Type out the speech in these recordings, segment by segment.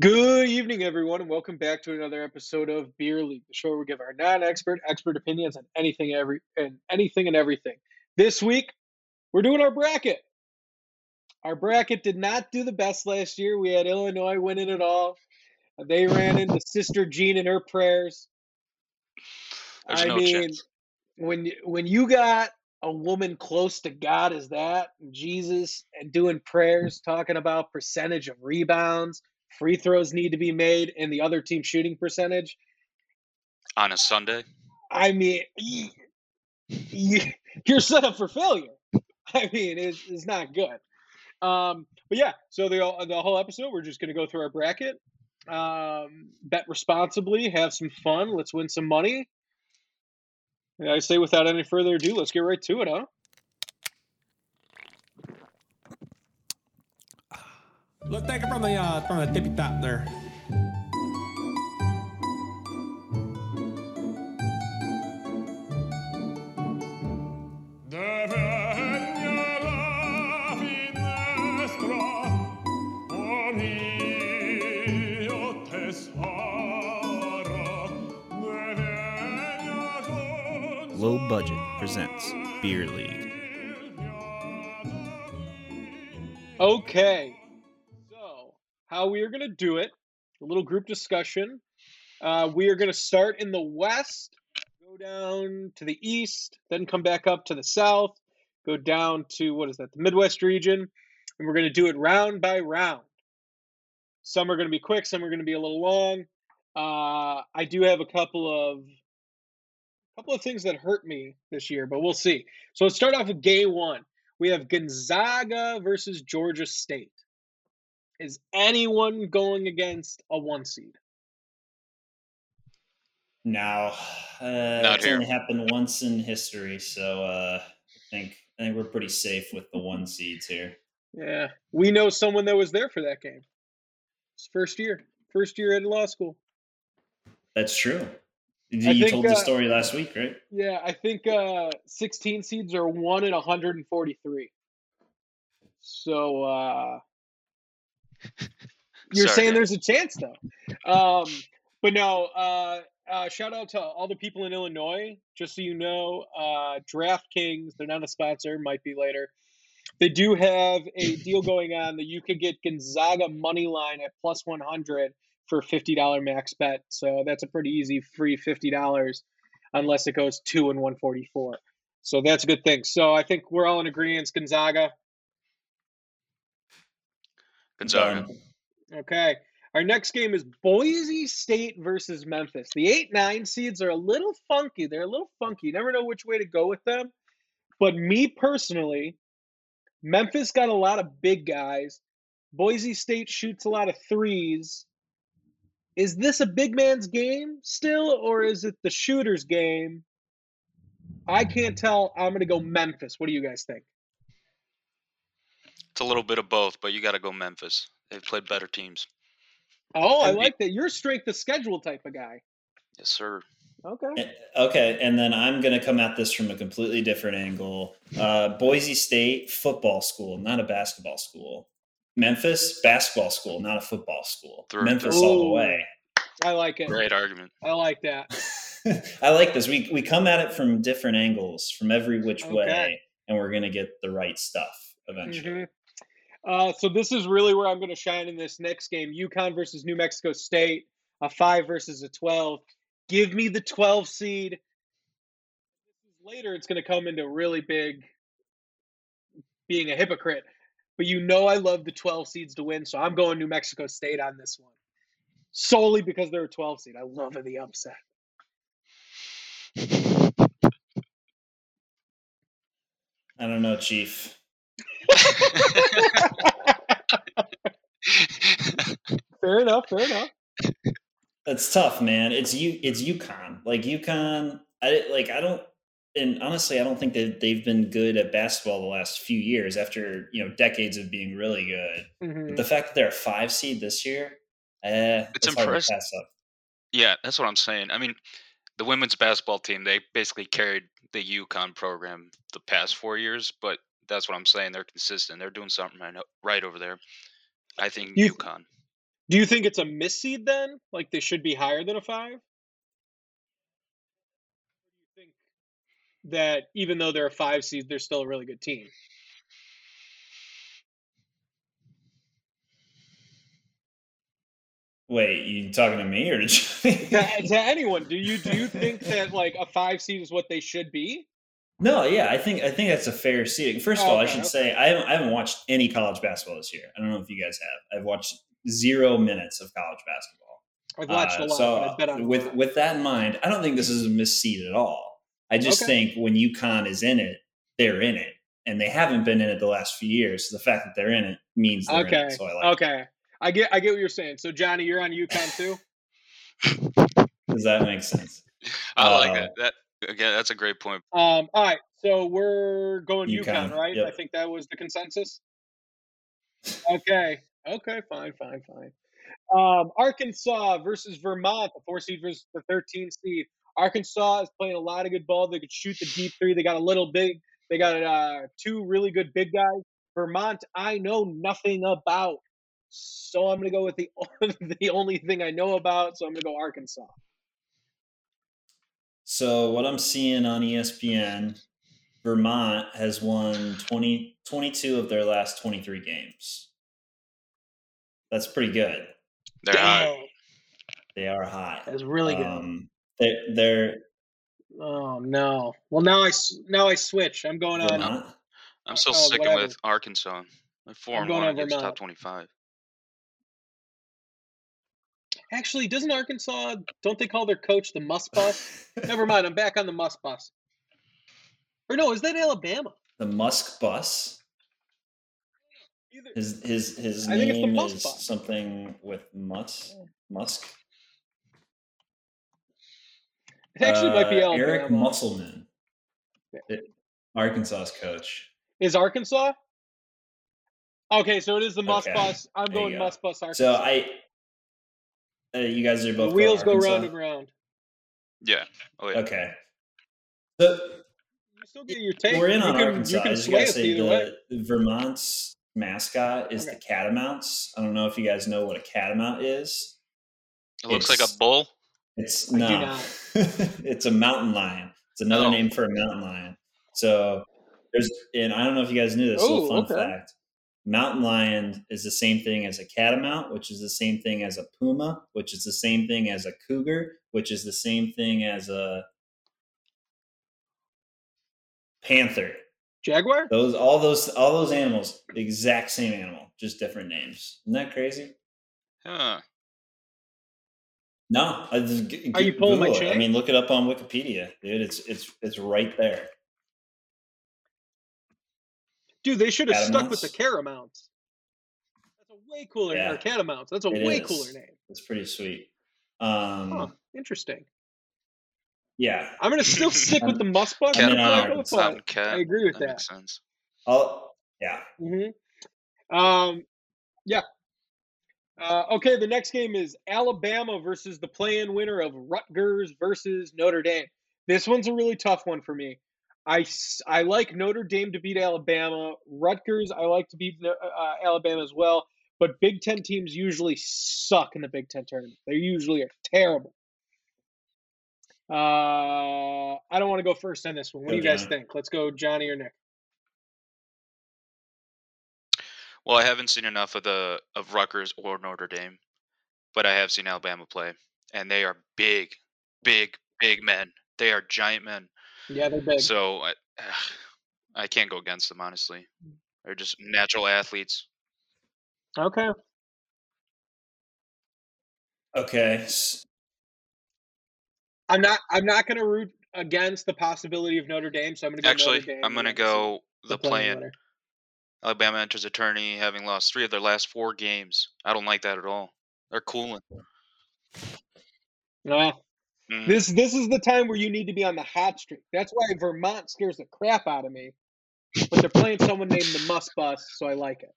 Good evening, everyone, and welcome back to another episode of Beer League, the show where we give our non-expert, expert opinions on anything, every and anything and everything. This week, we're doing our bracket. Our bracket did not do the best last year. We had Illinois winning it all. They ran into Sister Jean and her prayers. There's I no mean, chance. when when you got a woman close to God as that, Jesus, and doing prayers, talking about percentage of rebounds, free throws need to be made, and the other team shooting percentage. on a Sunday. I mean, you're set up for failure. I mean, it's, it's not good. Um, but yeah, so the the whole episode, we're just gonna go through our bracket, um, bet responsibly, have some fun. Let's win some money. And I say, without any further ado, let's get right to it, huh? Let's take it from the uh, from the tippy top there. Devegna la finestra, con io te sarà. Devegna con Low Budget presents Beer League. Okay. How we are going to do it, a little group discussion. Uh, we are going to start in the west, go down to the east, then come back up to the south, go down to what is that, the Midwest region, and we're going to do it round by round. Some are going to be quick, some are going to be a little long. Uh, I do have a couple of couple of things that hurt me this year, but we'll see. So let's start off with game one. We have Gonzaga versus Georgia State. Is anyone going against a one seed? No, uh, Not it's here. only happened once in history, so uh, I think I think we're pretty safe with the one seeds here. Yeah, we know someone that was there for that game. It's first year, first year at law school. That's true. You I think, told the uh, story last week, right? Yeah, I think uh, 16 seeds are one in 143. So uh, you're Sorry, saying man. there's a chance though. Um, but no, uh, uh, shout out to all the people in Illinois. Just so you know, uh, DraftKings, they're not a sponsor, might be later. They do have a deal going on that you could get Gonzaga money line at plus 100 for $50 max bet. So that's a pretty easy free $50 unless it goes 2 and 144. So that's a good thing. So I think we're all in agreement. Gonzaga. Gonzaga. Done. Okay. Our next game is Boise State versus Memphis. The 8 9 seeds are a little funky. They're a little funky. You never know which way to go with them. But me personally, Memphis got a lot of big guys. Boise State shoots a lot of threes. Is this a big man's game still, or is it the shooter's game? I can't tell. I'm going to go Memphis. What do you guys think? It's a little bit of both, but you got to go Memphis. They've played better teams. Oh, I like that. You're a strength of schedule type of guy. Yes, sir. Okay. Eh, Okay, and then I'm going to come at this from a completely different angle. Uh, Boise State football school, not a basketball school. Memphis basketball school, not a football school. Through Memphis through. all the way. I like it. Great argument. I like that. I like this. We we come at it from different angles, from every which Okay. way, and we're gonna get the right stuff eventually. Mhm. Uh, so this is really where I'm going to shine in this next game: UConn versus New Mexico State, a five versus a twelve. Give me the 12 seed. Later, it's going to come into really big being a hypocrite, but you know I love the 12 seeds to win, so I'm going New Mexico State on this one solely because they're a 12 seed. I love the upset. I don't know, Chief. Fair enough. Fair enough. That's tough, man. It's you. It's UConn. Like UConn. I like. I don't. And honestly, I don't think that they've been good at basketball the last few years. After you know decades of being really good, Mhm. but the fact that they're a five seed this year, eh, It's hard to impressive. pass up. Yeah, that's what I'm saying. I mean, the women's basketball team, they basically carried the UConn program the past four years, but that's what I'm saying. They're consistent. They're doing something right, right over there. I think You- UConn. Do you think it's a misseed then? Like they should be higher than a five? Or do you think that even though they're a five seed, they're still a really good team? Wait, you talking to me or to To, to anyone, do you do you think that like a five seed is what they should be? No, yeah, I think I think that's a fair seating. First of Oh, all, I should okay. say I haven't, I haven't watched any college basketball this year. I don't know if you guys have. I've watched zero minutes of college basketball. I've watched Uh, a lot. so but I bet on with lot. with that in mind, I don't think this is a misseed at all. I just Okay. think when UConn is in it, they're in it, and they haven't been in it the last few years. So the fact that they're in it means they're in okay, it. So I like. it. okay, I get I get what you're saying. So Johnny, you're on UConn too. Does that make sense? I like Uh, that. That again, that's a great point. Um, all right, so we're going UConn, UConn, right? yep. I think that was the consensus. Okay, okay, fine, fine, fine. Um, Arkansas versus Vermont, the four seed versus the 13 seed. Arkansas is playing a lot of good ball. They could shoot the deep three. They got a little big. They got uh, two really good big guys. Vermont, I know nothing about, so I'm gonna go with the the only thing I know about. So I'm gonna go Arkansas. So what I'm seeing on ESPN, Vermont has won 20, 22 of their last 23 games. That's pretty good. They're high. Dang, They are high. that's really good. Um, they're, they're Oh no! Well, now I now I switch. I'm going on. I'm still uh, sticking whatever. with Arkansas. Like four I'm and going one on against top twenty-five. Actually, doesn't Arkansas? Don't they call their coach the Must Bus? Never mind. I'm back on the Must Bus. Or no, is that Alabama? the Musk Bus. Either, His his his I think it's the name is Bus. something with Musk. Musk. it actually might be Uh, Alabama. Eric Musselman, Yeah. Arkansas's coach. Is Arkansas? Okay, so it is the Musk Okay, Bus. I'm there going go. Must Bus Arkansas. So I, uh, you guys are the both wheels go round and round. Yeah. Oh yeah. Okay. So You still get your take. we're in you on can, Arkansas. You I can just sway gotta say either way. the Vermont's mascot is Okay. the catamounts. I don't know if you guys know what a catamount is. It looks like a bull. It's no, not. it's a mountain lion. It's another Oh. name for a mountain lion. So there's, and I don't know if you guys knew this. little Oh, fun okay. fact: mountain lion is the same thing as a catamount, which is the same thing as a puma, which is the same thing as a cougar, which is the same thing as a panther. Jaguar? Those all those all those animals, exact same animal, just different names. Isn't that crazy? Huh. No, I just, g- Are you pulling my Google it. I mean, look it up on Wikipedia, dude. It's it's it's right there. Dude, they should have stuck with the Catamounts? Caramounts. That's a way cooler Yeah. or Catamounts. That's a It way is. cooler name. It's pretty sweet. Um, Huh, interesting. yeah, I'm gonna still stick with the Must Bus. I'm in on but Arkansas. Mountain cat. I agree with that. Makes sense. I'll, yeah. hmm Um, yeah. Uh, okay, the next game is Alabama versus the play-in winner of Rutgers versus Notre Dame. This one's a really tough one for me. I, s- I like Notre Dame to beat Alabama. Rutgers, I like to beat uh, uh, Alabama as well. But Big Ten teams usually suck in the Big Ten tournament. They usually are terrible. Uh, I don't want to go first on this one. What do Go, you guys Johnny. think? Let's go, Johnny or Nick. Well, I haven't seen enough of the of Rutgers or Notre Dame, but I have seen Alabama play, and they are big, big, big men. They are giant men. Yeah, they're big. So I, I can't go against them honestly. Mm. They're just natural athletes. Okay. Okay. I'm not. I'm not going to root against the possibility of Notre Dame. So I'm going to go. Actually, Notre Dame I'm gonna go the play-in play-in. Alabama enters a tourney having lost three of their last four games. I don't like that at all. They're cooling. No, Mm. this this is the time where you need to be on the hot streak. That's why Vermont scares the crap out of me. But they're playing someone named the Must Bus, so I like it.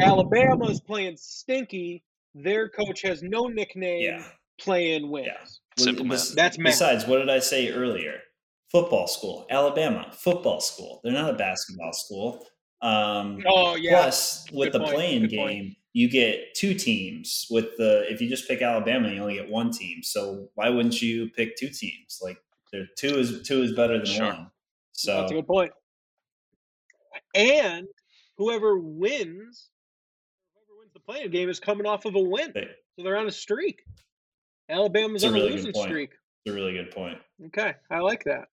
Alabama is playing stinky. Their coach has no nickname. Yeah. Playing wins. Yeah. Simple Bes- math. That's math. Besides, what did I say earlier? Football school, Alabama football school. They're not a basketball school. Um, Oh yeah. Plus, with Good the point, playing good point. You get two teams. With the if you just pick Alabama, you only get one team. So why wouldn't you pick two teams? Like there, two is two is better than Sure. one. So That's a good point. And whoever wins, whoever wins the playing game is coming off of a win, so they're on a streak. Alabama's on a really losing streak. it's a really good point. Okay, I like that.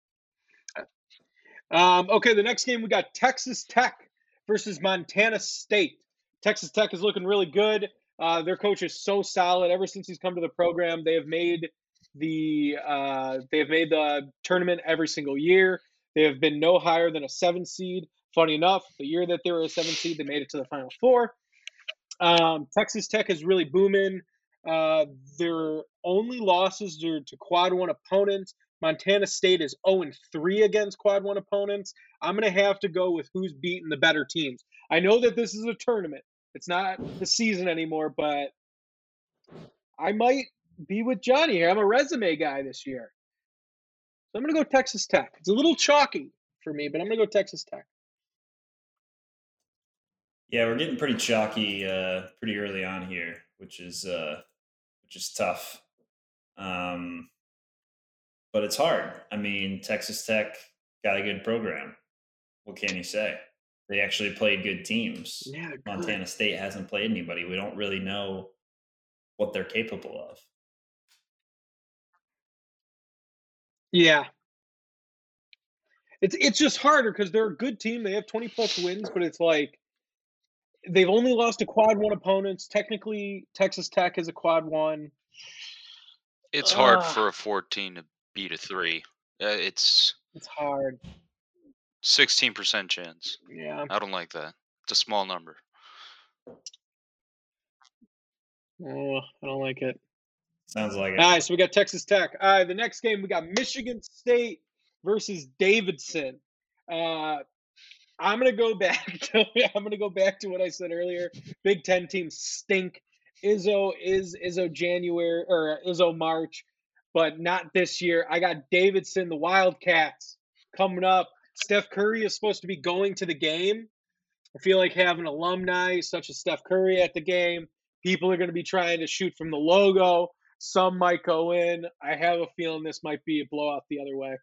Um, okay, the next game we got Texas Tech versus Montana State. Texas Tech is looking really good. Uh, their coach is so solid. Ever since he's come to the program, they have made the uh, they have made the tournament every single year. They have been no higher than a seven seed. Funny enough, the year that they were a seven seed, they made it to the final four. Um, Texas Tech is really booming. Uh, their only losses are to quad one opponents. Montana State is 0 3 against quad one opponents. I'm going to have to go with who's beaten the better teams. I know that this is a tournament, it's not the season anymore, but I might be with Johnny here. I'm a resume guy this year. So I'm going to go Texas Tech. It's a little chalky for me, but I'm going to go Texas Tech. Yeah, we're getting pretty chalky uh, pretty early on here, which is uh, which is tough. Um, but it's hard. I mean, Texas Tech got a good program. What can you say? They actually played good teams. Yeah, good. Montana State hasn't played anybody. We don't really know what they're capable of. Yeah. It's it's just harder because they're a good team. They have 20 plus wins, but it's like they've only lost to quad one opponents. Technically, Texas Tech is a quad one. It's hard Ah. for a 14 to beat a three. Uh, it's It's hard. 16% chance. Yeah. I don't like that. It's a small number. Oh, I don't like it. Sounds like it. All right, so we got Texas Tech. All right, the next game we got Michigan State versus Davidson. Uh, I'm gonna go back to I'm gonna go back to what I said earlier. Big Ten teams stink. Izzo is Izzo January or Izzo March, but not this year. I got Davidson, the Wildcats, coming up. Steph Curry is supposed to be going to the game. I feel like having alumni such as Steph Curry at the game. People are going to be trying to shoot from the logo. Some might go in. I have a feeling this might be a blowout the other way.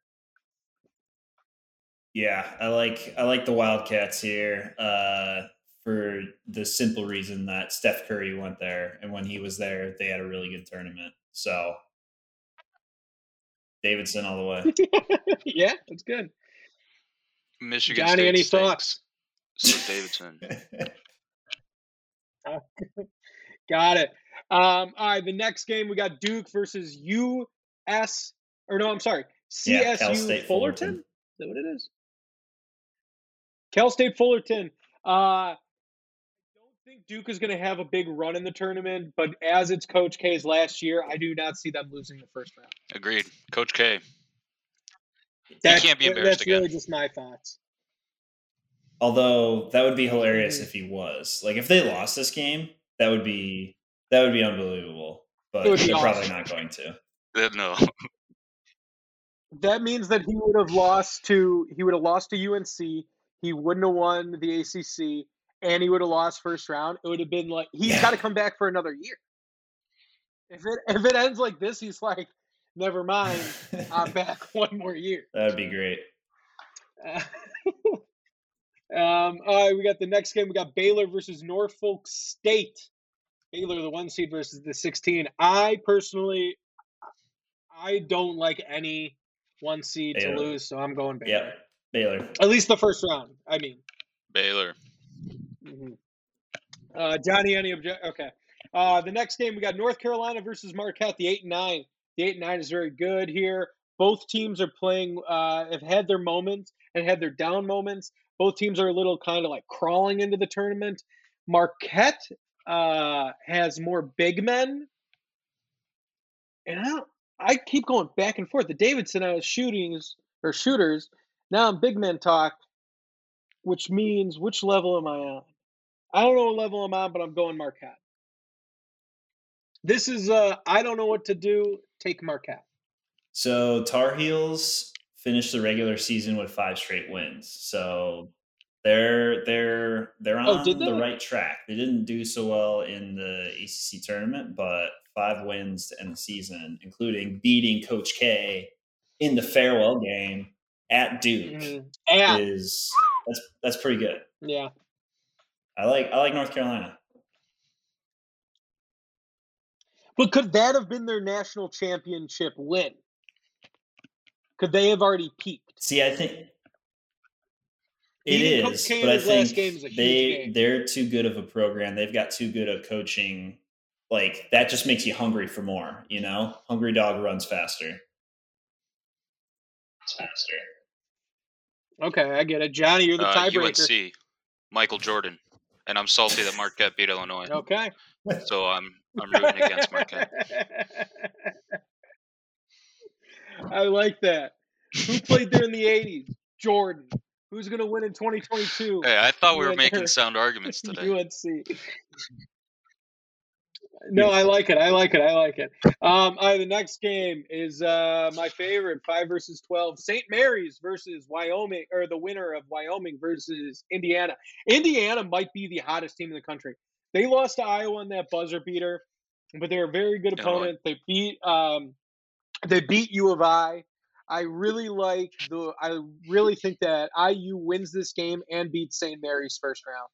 Yeah, I like I like the Wildcats here uh, for the simple reason that Steph Curry went there, and when he was there, they had a really good tournament. So Davidson all the way. yeah, that's good. Michigan Johnny, State any stinks. thoughts? So Davidson. Got it. Um, all right, the next game we got Duke versus US, or no, I'm sorry, Yeah, Cal CSU State Fullerton. Fullerton. Is that what it is? Cal State Fullerton. Uh, I don't think Duke is going to have a big run in the tournament, but as it's Coach K's last year, I do not see them losing the first round. Agreed. Coach K. That's, can't be embarrassed That's really just my thoughts. Although that would be hilarious if he was. Like if they lost this game, that would be that would be unbelievable. But It would be they're probably not going to. No. That means that he would have lost to he would have lost to UNC. He wouldn't have won the ACC, and he would have lost first round. It would have been like he's Yeah. got to come back for another year. If it if it ends like this, he's like, never mind, I'm back one more year. that would be great. Uh, um, all right, we got the next game. We got Baylor versus Norfolk State. Baylor, the one seed versus the 16. I personally, I don't like any one seed to lose, so I'm going Baylor. Yeah, Baylor. At least the first round. I mean, Baylor. mhm. uh, Johnny, any object? Okay. Uh, the next game we got North Carolina versus Marquette. The eight and nine. Eight and nine is very good here. Both teams are playing. Uh, have had their moments and had their down moments. Both teams are a little kind of like crawling into the tournament. Marquette uh, has more big men, and I. I keep going back and forth. The Davidson I was shootings or shooters. Now I'm big man talk, which means which level am I on? I don't know what level I'm on, but I'm going Marquette. This is uh I don't know what to do. Take Marquette. So Tar Heels finished the regular season with five straight wins. So They're they're they're on Oh, the right track. They didn't do so well in the ACC tournament, but five wins to end the season, including beating Coach K in the farewell game at Duke, Mm, yeah, is that's that's pretty good. yeah. I like I like North Carolina. But could that have been their national championship win? Could they have already peaked? See, I think it Beating is, but I think game is a huge they game. they're too good of a program. They've got too good of coaching. Like that just makes you hungry for more. You know, hungry dog runs faster. It's faster. Okay, I get it. Johnny, you're the Uh, tiebreaker. UNC, Michael Jordan, and I'm salty that Marquette beat Illinois. Okay. So I'm I'm rooting against Marquette. I like that. Who played there in the 80s? Jordan. Who's going to win in 2022? Hey, I thought we were making sound arguments today. UNC. No, I like it. I like it. I like it. Um, right, the next game is uh, my favorite: five versus twelve. St. Mary's versus Wyoming, or the winner of Wyoming versus Indiana. Indiana might be the hottest team in the country. They lost to Iowa in that buzzer beater, but they're a very good opponent. They beat um, they beat U of I. I really like the. I really think that IU wins this game and beats St. Mary's first round.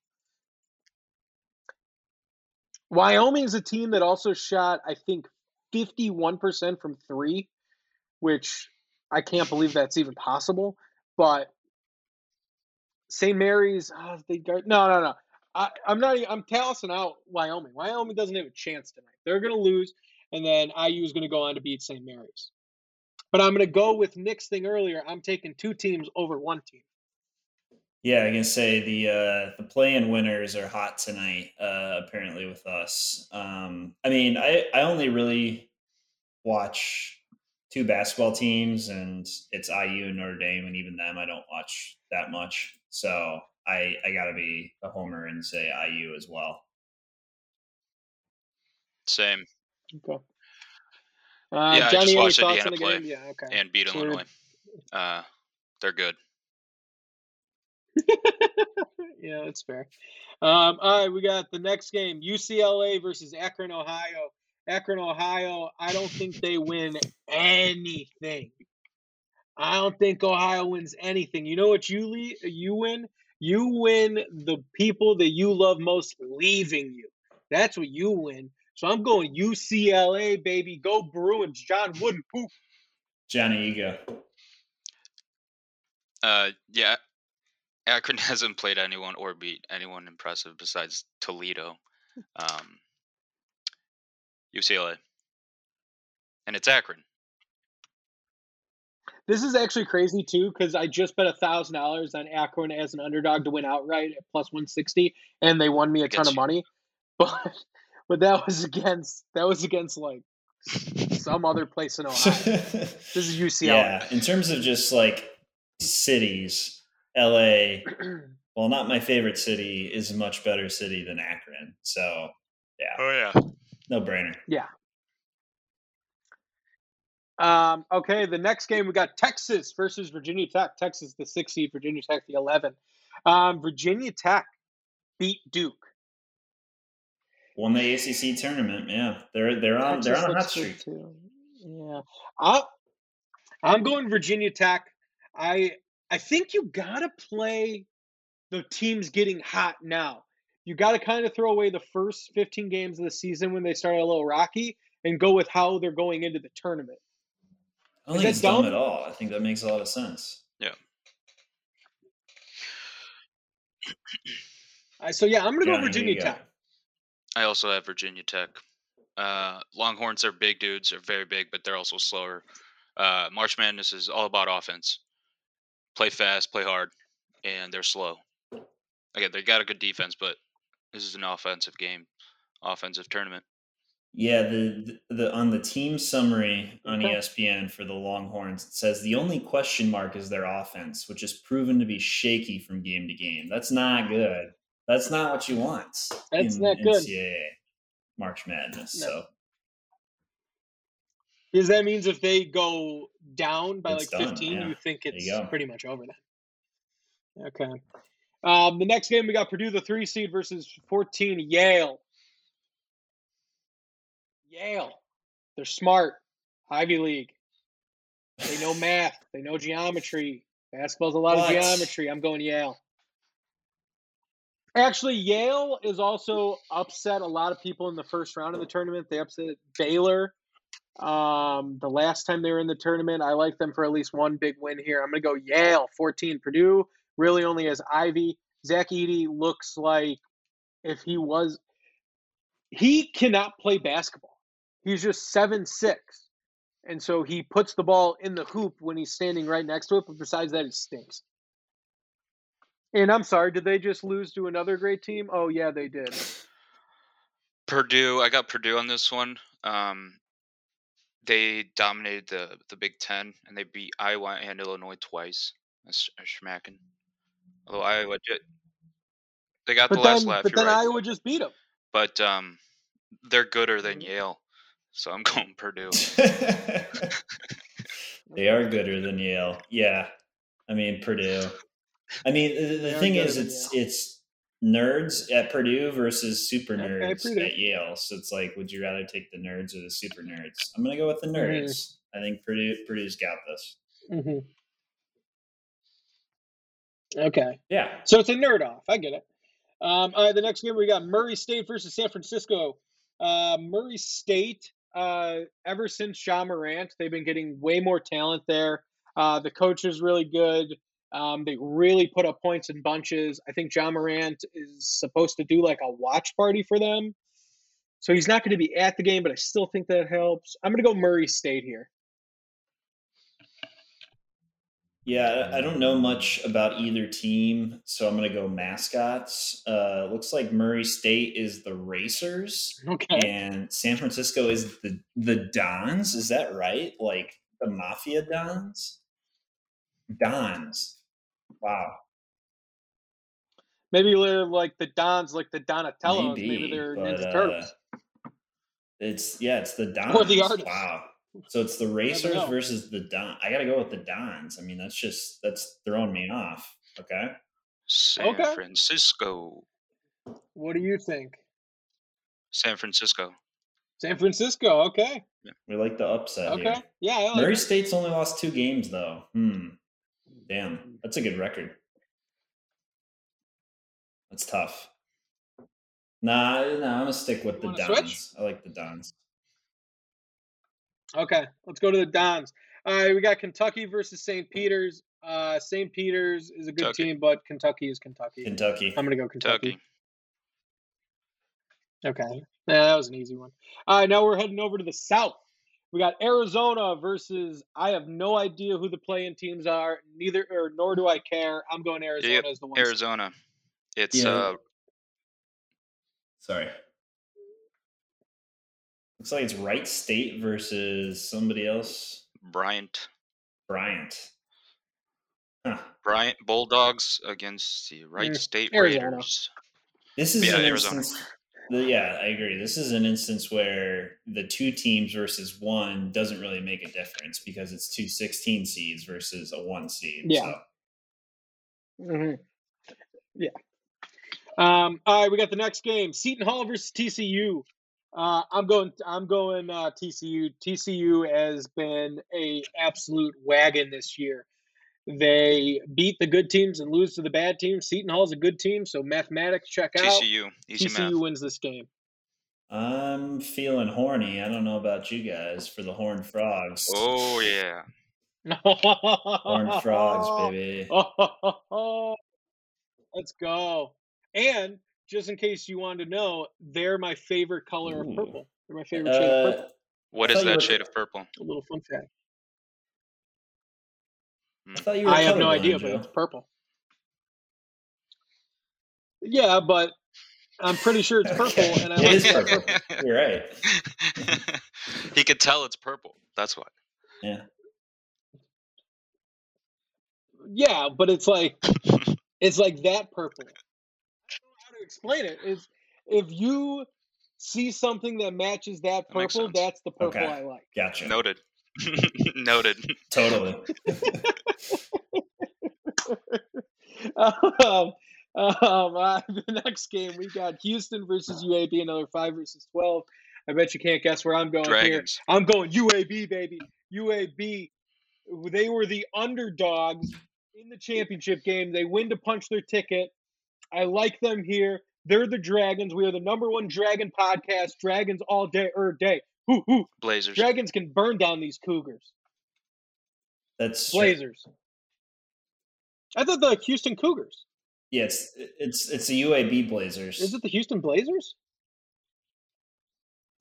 Wyoming's a team that also shot, I think, 51% from three, which I can't believe that's even possible. But St. Mary's, oh, they guard, no, no, no. I, I'm not. I'm tossing out Wyoming. Wyoming doesn't have a chance tonight. They're going to lose, and then IU is going to go on to beat St. Mary's. But I'm going to go with Nick's thing earlier. I'm taking two teams over one team. Yeah, I can say the uh, the play-in winners are hot tonight. Uh, apparently, with us. Um, I mean, I I only really watch two basketball teams, and it's IU and Notre Dame, and even them I don't watch that much. So I I got to be a homer and say IU as well. Same, Okay. Uh, Yeah, I just watched Indiana play game? Yeah. Okay. and beat So we're- Illinois. Uh, they're good. yeah, that's fair. Um, all right, we got the next game: UCLA versus Akron, Ohio. Akron, Ohio. I don't think they win anything. I don't think Ohio wins anything. You know what you le- you win? You win the people that you love most leaving you. That's what you win. So I'm going UCLA, baby. Go Bruins. John Wooden poop. Johnny Ego. Uh, yeah, Akron hasn't played anyone or beat anyone impressive besides Toledo. Um, UCLA, and it's Akron. This is actually crazy too, because I just bet a thousand dollars on Akron as an underdog to win outright at plus one sixty, and they won me a ton Against of money. But but that was against that was against like some other place in Ohio. this is UCLA. yeah, in terms of just like cities, LA. Well, not my favorite city is a much better city than Akron. So yeah. Oh yeah. no brainer. Yeah. Um, okay, the next game we got Texas versus Virginia Tech. Texas the six seed, Virginia Tech the eleven. Um, Virginia Tech beat Duke. Won the ACC tournament. Yeah, they're they're on they're on a hot streak. too. Yeah, I, I'm going Virginia Tech. I I think you gotta play the teams getting hot now. You got to kind of throw away the first 15 games of the season when they started a little rocky and go with how they're going into the tournament. I don't Is think it's dumb dumb? at all. I think that makes a lot of sense. Uh, so yeah, I'm gonna Johnny, go who Virginia you? Tech. I also have Virginia Tech. Uh, Longhorns are big dudes. They're very big, but they're also slower. Uh, March Madness is all about offense. Play fast, play hard, and they're slow. Again, they got a good defense, but this is an offensive game, offensive tournament. Yeah, the the on the team summary on ESPN for the Longhorns it says the only question mark is their offense, which is proven to be shaky from game to game. That's not good. That's not what you want. That's in not good. NCAA March Madness. No. So Because that means if they go down by It's like done, 15, yeah. you think it's you pretty much over then. Okay. Um, the next game we got Purdue, the three seed versus 14 Yale. Yale, they're smart. Ivey League. They know math. They know geometry. Basketball's a lot What? of geometry. I'm going Yale. Actually, Yale is also upset a lot of people in the first round of the tournament. They upset Baylor. Um, the last time they were in the tournament, I like them for at least one big win here. I'm going to go Yale, 14. Purdue really only has Ivy. Zach Edey looks like if he was, he cannot play basketball. He's just seven six, and so he puts the ball in the hoop when he's standing right next to it. But besides that, he stinks. And I'm sorry, did they just lose to another great team? Oh yeah, they did. Purdue, I got Purdue on this one. Um, they dominated the the Big Ten and they beat Iowa and Illinois twice. That's a schmacking. Although Iowa did, they got But the last laugh. but then right. Iowa just beat them. but um, they're gooder than Mhm. Yale, so I'm going Purdue. they are gooder than Yale. Yeah. I mean Purdue. I mean the, the thing is than it's it's nerds at Purdue versus super nerds Purdue. at Yale. So it's like, would you rather take the nerds or the super nerds? I'm gonna go with the Mhm. nerds. I think Purdue Purdue's got this. Mm-hmm. Okay, Yeah. so it's a nerd off. I get it. Um, all right, the next game we got Murray State versus San Francisco. Uh, Murray State, uh, ever since John Morant, they've been getting way more talent there. Uh, the coach is really good. Um, they really put up points in bunches. I think John Morant is supposed to do like a watch party for them. So he's not going to be at the game, but I still think that helps. I'm going to go Murray State here. Yeah, I don't know much about either team, so I'm gonna go mascots. Uh, looks like Murray State is the Racers, Okay. and San Francisco is the the Dons. Is that right? Like the Mafia Dons? Dons. Wow. Maybe they're like the Dons, like the Donatellos. Maybe, Maybe, they're but, Ninja uh, Turtles. It's yeah, it's the Dons. Or the artists. Wow. So it's the Racers versus the Don. I gotta go with the Dons. I mean, that's just that's throwing me off. Okay. San Okay. Francisco. What do you think? San Francisco. San Francisco. Okay. We like the upset Okay. here. Yeah. I like Murray it. State's only lost two games though. Hmm. Damn, that's a good record. That's tough. Nah, nah, I'm gonna stick with You the Dons. switch? I like the Dons. Okay. Let's go to the Dons. All right. We got Kentucky versus St. Peter's. Uh, St. Peter's is a good Kentucky. team, but Kentucky is Kentucky. Kentucky. I'm gonna go Kentucky. Kentucky. Okay. Yeah, that was an easy one. All right. Now we're heading over to the South. We got Arizona versus. I have no idea who the playing teams are. Neither or nor do I care. I'm going Arizona Yep, as the one. seed. Arizona. It's Yeah. uh Sorry. Looks like it's Wright State versus somebody else. Bryant. Bryant. Huh. Bryant Bulldogs against the Wright Mm, State Arizona. Raiders. This is Yeah, an Arizona. instance. the- yeah, I agree. This is an instance where the two teams versus one doesn't really make a difference because it's two 16 seeds versus a one seed. Yeah. So. hmm Yeah. Um, all right, we got the next game: Seton Hall versus TCU. Uh, I'm going. I'm going uh, TCU. TCU has been a absolute wagon this year. They beat the good teams and lose to the bad teams. Seton Hall's a good team, so mathematics check out. TCU. Easy TCU math. wins this game. I'm feeling horny. I don't know about you guys for the Horned Frogs. Oh yeah. Horned Frogs, baby. Oh, let's go. And just in case you wanted to know, they're my favorite color Ooh. of purple. They're my favorite shade of Uh, purple. What I is thought you that were- shade of purple? A little fun fact. I you were I have no colorblind, idea, but it's purple. Yeah, but I'm pretty sure it's purple, Okay. and I It like is the purple. You're right. he could tell it's purple. That's why. Yeah. Yeah, but it's like it's like that purple. I don't know how to explain it. Is if you see something that matches that That purple, sense. that's the purple Okay. I like. Gotcha. Noted. Noted. Totally. um, Um, uh, the next game we got Houston versus UAB, another five versus twelve. I bet you can't guess where I'm going here. I'm going UAB, baby. UAB. They were the underdogs in the championship game. They win to punch their ticket. I like them here. They're the Dragons. We are the number one Dragon podcast. Dragons all day or day. Hoo, hoo. Blazers. Dragons can burn down these Cougars. That's true. Blazers. I thought the Houston Cougars. Yeah, it's it's it's the UAB Blazers. Is it the Houston Blazers?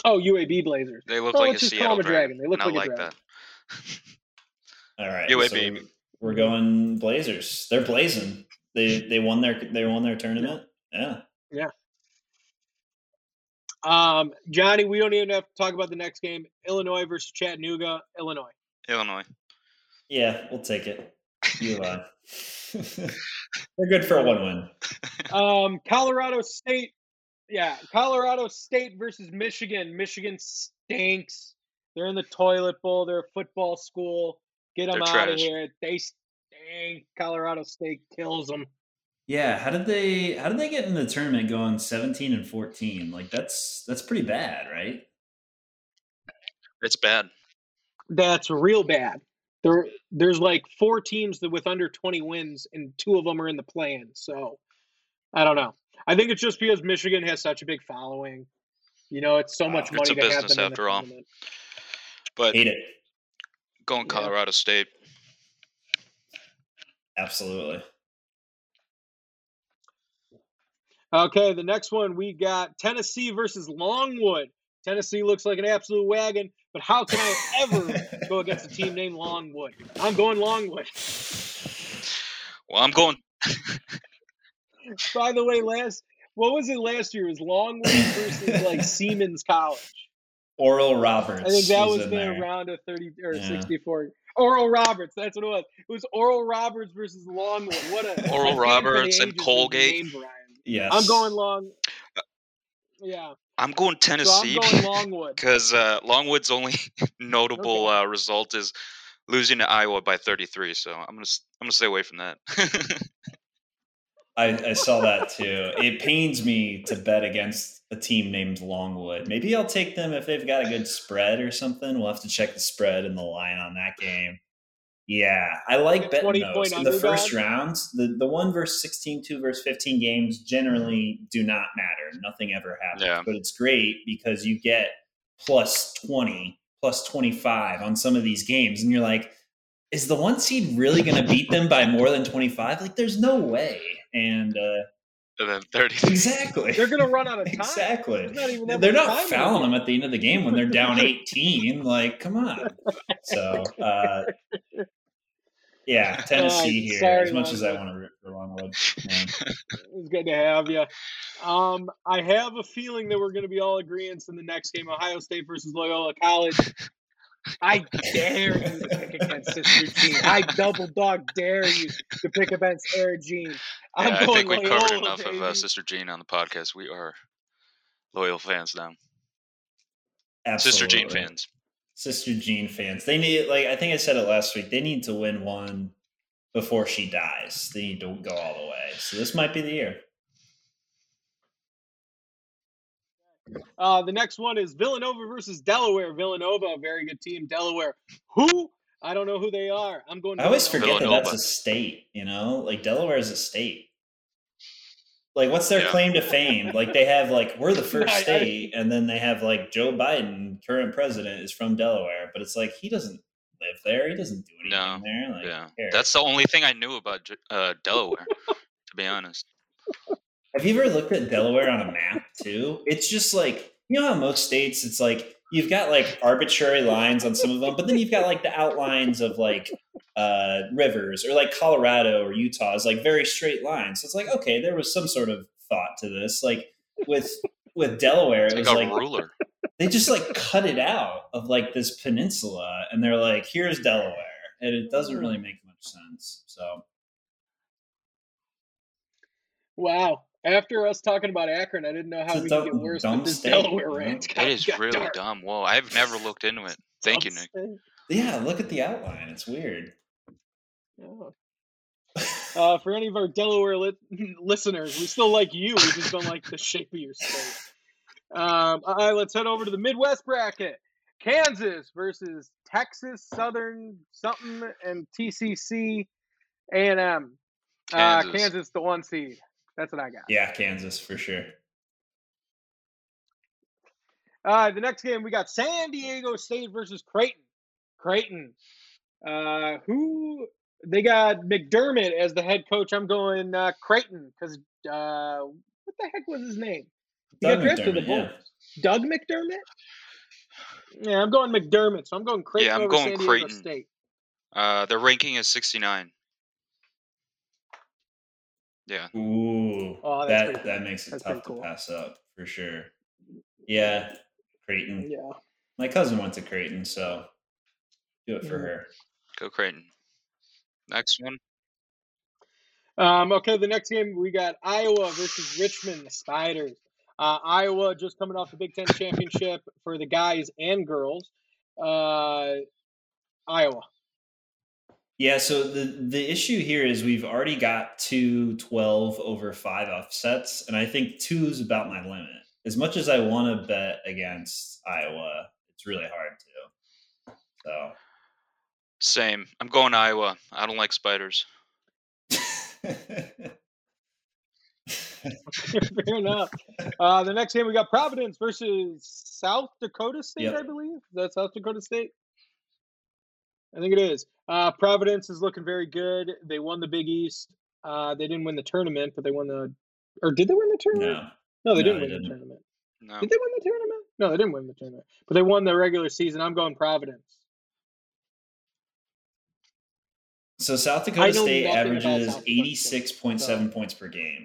Oh, UAB Blazers. They look Oh, like a let's just call Seattle them a dragon. dragon. They look Not like a dragon. that. All right, UAB. so we're going Blazers. They're blazing. They they won their they won their tournament. Yeah. Yeah. Um, Johnny, we don't even have to talk about the next game. Illinois versus Chattanooga. Illinois. Illinois. Yeah, we'll take it. You uh, They're good for a one win. Um, Colorado State. Yeah, Colorado State versus Michigan. Michigan stinks. They're in the toilet bowl. They're a football school. Get them They're out of here. They stink. Colorado State kills them. Yeah, how did they how did they get in the tournament going 17 and 14? Like that's that's pretty bad, right? It's bad. That's real bad. There, there's like four teams that with under 20 wins, and two of them are in the plan. So, I don't know. I think it's just because Michigan has such a big following. You know, it's so Wow. much Uh, It's money a to have business them in the after all. tournament. But Hate it. going Yeah. Colorado State. Absolutely. Okay, the next one we got Tennessee versus Longwood. Tennessee looks like an absolute wagon, but how can I ever go against a team named Longwood? I'm going Longwood. Well, I'm going. By the way, last what was it last year? It was Longwood versus like Siemens College. Oral Roberts. I think that was in their there. round of 30 or Yeah. 64. Oral Roberts, that's what it was. It was Oral Roberts versus Longwood. What a Oral Roberts and ages of the Colgate. name, Yes. I'm going long. Yeah, I'm going so I'm Tennessee going Longwood. because uh, Longwood's only notable Okay. uh, result is losing to Iowa by 33. So I'm gonna s- I'm gonna stay away from that. I, I saw that too. It pains me to bet against a team named Longwood. Maybe I'll take them if they've got a good spread or something. We'll have to check the spread and the line on that game. Yeah, I like A betting those. In the first underdog? rounds, the, the 1 versus 16, 2 versus 15 games generally do not matter. Nothing ever happens. Yeah. But it's great because you get plus 20, plus 25 on some of these games. And you're like, is the one seed really going to beat them by more than 25? Like, there's no way. And uh, and then 30. exactly. They're gonna run out of time. Exactly. There's not even They're not time fouling them at the end of the game when they're down 18. like, come on. So, uh, yeah, Tennessee here. sorry, as much as I want to root for Longwood. man. It's good to have you. Um, I have a feeling that we're going to be all agreeing in the next game, Ohio State versus Loyola College. I dare you to pick against Sister Jean. I double dog dare you to pick against Sarah Jean. I'm Yeah, I going think we've covered Loyola, enough of uh. Sister Jean on the podcast. We are loyal fans now. Absolutely. Sister Jean fans. Sister Jean fans. They need, like, I think I said it last week, they need to win one before she dies. They need to go all the way. So this might be the year. Uh, the next one is Villanova versus Delaware. Villanova, a very good team. Delaware, who? I don't know who they are. I'm going. I always Villanova. forget that Villanova. that's a state, you know? Like Delaware is a state. Like what's their Yeah. claim to fame? Like they have like we're the first I- I- state and then they have like Joe Biden, current president is from Delaware, but it's like he doesn't live there. He doesn't do anything No. there. Like Yeah, cares? that's the only thing I knew about uh, Delaware. to be honest, Have you ever looked at Delaware on a map too? It's just like you know how most states it's like you've got like arbitrary lines on some of them, but then you've got like the outlines of like uh, rivers or like Colorado or Utah is like very straight lines. So it's like okay, there was some sort of thought to this. Like with with Delaware, it's it was a like ruler. they just like cut it out of like this peninsula, and they're like, here's Delaware, and it doesn't really make much sense. So Wow. After us talking about Akron, I didn't know how It's we could get worse dumb with this state, Delaware you know? rant. It Got- is got really dark. dumb. Whoa, I've never looked into it. Thank you, Nick. state. yeah, look at the outline; it's weird. Yeah. Uh, for any of our Delaware li- listeners, we still like you. We just don't like the shape of your state. Um, all right, let's head over to the Midwest bracket. Kansas versus Texas Southern something and TCC A&M. Uh, Kansas. Kansas, the one seed. That's what I got. Yeah, Kansas for sure. Uh, the next game we got San Diego State versus Creighton. Creighton, uh, who they got McDermott as the head coach. I'm going uh, Creighton because uh, what the heck was his name? He Doug got drafted to the McDermott, yeah. Bulls. Doug McDermott. Yeah, I'm going McDermott, so I'm going Creighton Yeah, I'm over going San Diego Creighton. State. Uh, their ranking is 69. Yeah. Ooh, Oh, that's that pretty that makes it That's tough pretty to pass up for sure. Yeah, Creighton. Yeah. My cousin went to Creighton, so do it for Mhm. her. Go Creighton. Next one. Um, okay, the next game we got Iowa versus Richmond, the Spiders. Uh, Iowa just coming off the Big Ten championship for the guys and girls. Uh, Iowa. Yeah, so the the issue here is we've already got two 12 over 5 offsets, and I think 2 is about my limit. As much as I want to bet against Iowa, it's really hard to. So Same. I'm going to Iowa. I don't like spiders. Fair enough. Uh, the next game we got Providence versus South Dakota State, Yep. I believe. Is that South Dakota State? I think it is. Uh, Providence is looking very good. They won the Big East. Uh, they didn't win the tournament, but they won the. Or did they win the tournament? no. No, they No, didn't they win the didn't. tournament. No. Did they win the tournament? No, they didn't win the tournament. But they won the regular season. I'm going Providence. So South Dakota State averages South Dakota 86.7 points per game.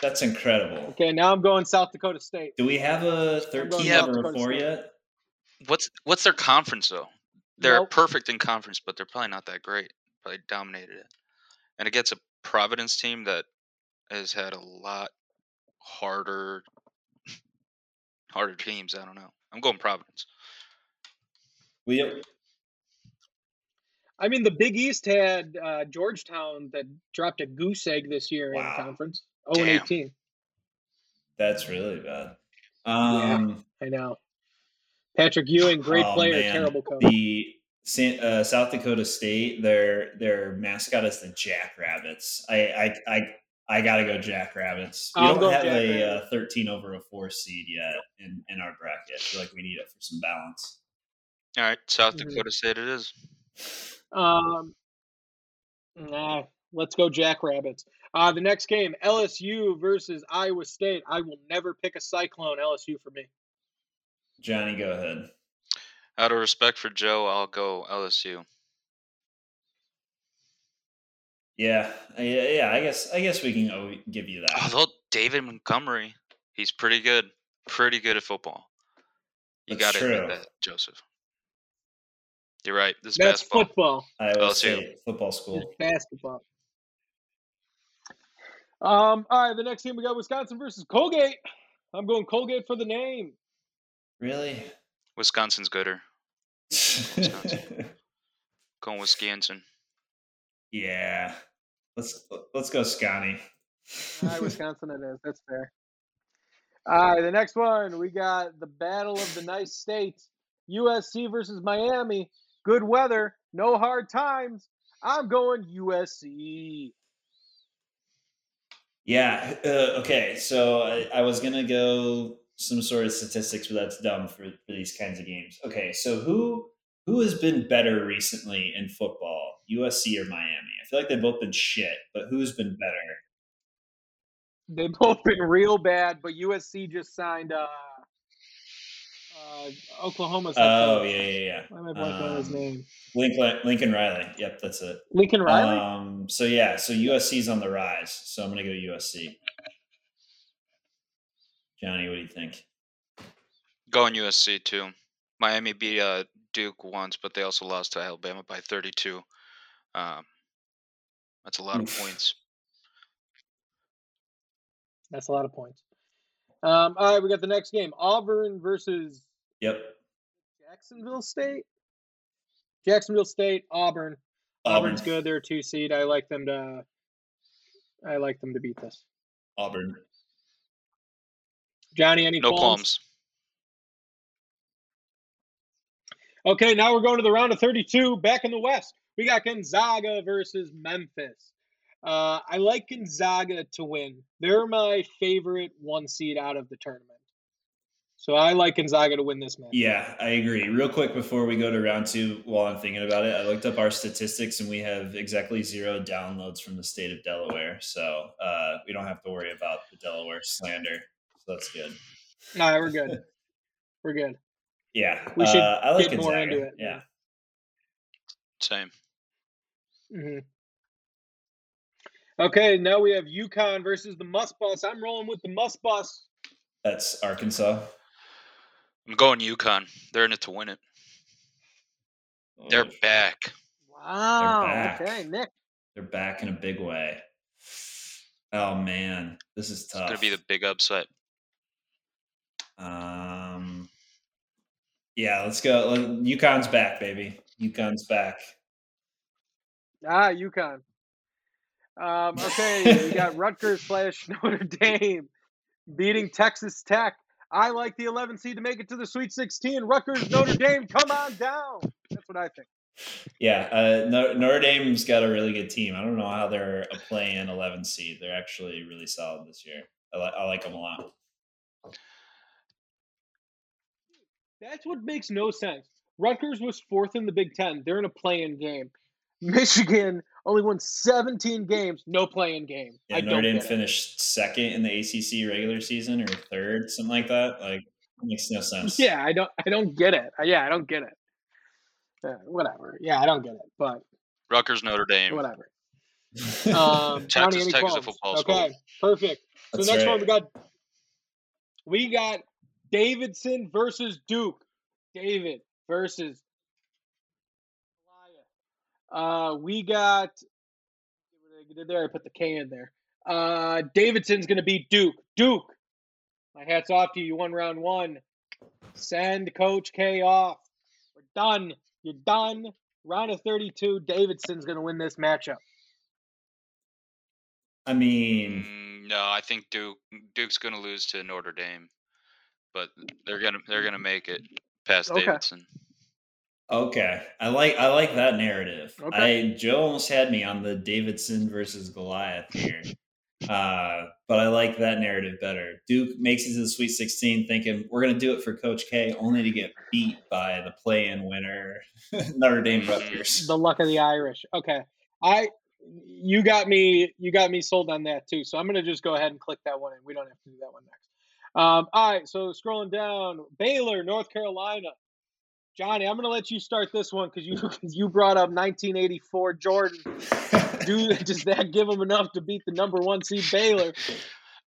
That's incredible. Okay, now I'm going South Dakota State. Do we have a going 13 South over Dakota 4 State. yet? What's what's their conference though? They're Nope. perfect in conference, but they're probably not that great. Probably dominated it. And it gets a Providence team that has had a lot harder harder teams. I don't know. I'm going Providence. We I mean, the Big East had uh, Georgetown that dropped a goose egg this year Wow. in conference. 0 and Damn. 18. That's really bad. Um, I know. Patrick Ewing, great Oh, player, man. terrible coach. the San, uh, South Dakota State, their their mascot is the Jackrabbits. I I I, I gotta go Jackrabbits. We I'll don't go have a uh, 13 over a four seed yet in in our bracket. I feel like we need it for some balance. All right, South Mhm. Dakota State it is. Um, nah, let's go Jackrabbits. Uh, the next game, LSU versus Iowa State. I will never pick a Cyclone LSU for me. Johnny, go ahead. Out of respect for Joe, I'll go LSU. Yeah, uh, yeah, yeah. I guess I guess we can give you that. Although David Montgomery, he's pretty good. Pretty good at football. You got to admit true. that, Joseph. You're right. This is That's basketball. football. Iowa LSU. State football It's school. basketball. Um, all right, the next game we got Wisconsin versus Colgate. I'm going Colgate for the name. Really? Wisconsin's gooder. Going Wisconsin. yeah. Let's let's go, Scotty. All right, Wisconsin it is. That's fair. All right, the next one we got the battle of the nice states. USC versus Miami. Good weather, no hard times. I'm going USC. Yeah. Uh, okay. So I, I was gonna go some sort of statistics, but that's dumb for, for these kinds of games. Okay. So who who has been better recently in football, USC or Miami? I feel like they've both been shit, but who's been better? They've both been real bad, but USC just signed uh, uh, Oklahoma's. Oh yeah, yeah, yeah. Why am I blanking on his Um, name? Lincoln Lincoln Riley. Yep, that's it. Lincoln Riley. Um, so yeah, so USC's on the rise. So I'm gonna go USC. Johnny, what do you think? Going USC too. Miami beat uh, Duke once, but they also lost to Alabama by 32. Um, that's a lot Oof. of points. That's a lot of points. Um, all right, we got the next game: Auburn versus Yep. Jacksonville State. Jacksonville State, Auburn. Auburn's good. They're a two seed. I like them to. I like them to beat this. Auburn. Johnny, any No qualms? qualms. Okay, now we're going to the round of 32. Back in the West, we got Gonzaga versus Memphis. Uh, I like Gonzaga to win. They're my favorite one seed out of the tournament. So I like Gonzaga to win this match. Yeah, I agree. Real quick before we go to round two, while I'm thinking about it, I looked up our statistics and we have exactly zero downloads from the state of Delaware. So uh, we don't have to worry about the Delaware slander. So that's good. All right, we're good. We're good. Yeah. We should uh, I like get more into it. Yeah. Same. hmm Okay, now we have UConn versus the Must Bus. I'm rolling with the Must Bus. That's Arkansas. I'm going UConn. They're in it to win it. They're Oh, back. Wow. back. Okay, Nick. They're back in a big way. Oh man, this is It's gonna be the big upset. Um, yeah, let's go. Let- UConn's back, baby. UConn's back. Ah, UConn. Um, okay, we got Rutgers slash Notre Dame beating Texas Tech. I like the 11 seed to make it to the Sweet 16. Rutgers, Notre Dame, come on down. That's what I think. Yeah, uh, Notre Notre Dame's got a really good team. I don't know how they're a play-in 11 seed. They're actually really solid this year. I, li- I like them a lot. That's what makes no sense. Rutgers was fourth in the Big Ten. They're in a play-in game. Michigan only won 17 games, no play-in game. Yeah, I Notre don't Dame get it. finished second in the ACC regular season or third, something like that. Like, makes no sense. Yeah, I don't. I don't get it. Yeah, I don't get it. Uh, whatever. Yeah, I don't get it. But Rutgers, Notre Dame. whatever. Um, Johnny, Texas Tech is a qualms? football school. Okay, perfect. So That's next right. one we got we got Davidson versus Duke. David versus Uh, we got I there? I put the K in there. Uh, Davidson's gonna beat Duke. Duke. My hat's off to you. You won round one. Send Coach K off. We're done. You're done. Round of 32. Davidson's gonna win this matchup. I mean, Mm, no, I think Duke Duke's gonna lose to Notre Dame, but they're gonna they're gonna make it past Okay. Davidson. Okay, I like I like that narrative. Okay. I Joe almost had me on the Davidson versus Goliath here, uh, but I like that narrative better. Duke makes it to the Sweet 16, thinking we're going to do it for Coach K, only to get beat by the play-in winner Notre Dame Mhm. Rutgers. the luck of the Irish. Okay, I you got me you got me sold on that too. So I'm gonna just go ahead and click that one and We don't have to do that one next. Um, all right, so scrolling down, Baylor, North Carolina. Johnny, I'm gonna let you start this one because you 'cause you brought up 1984 Jordan. Do does that give them enough to beat the number one seed Baylor?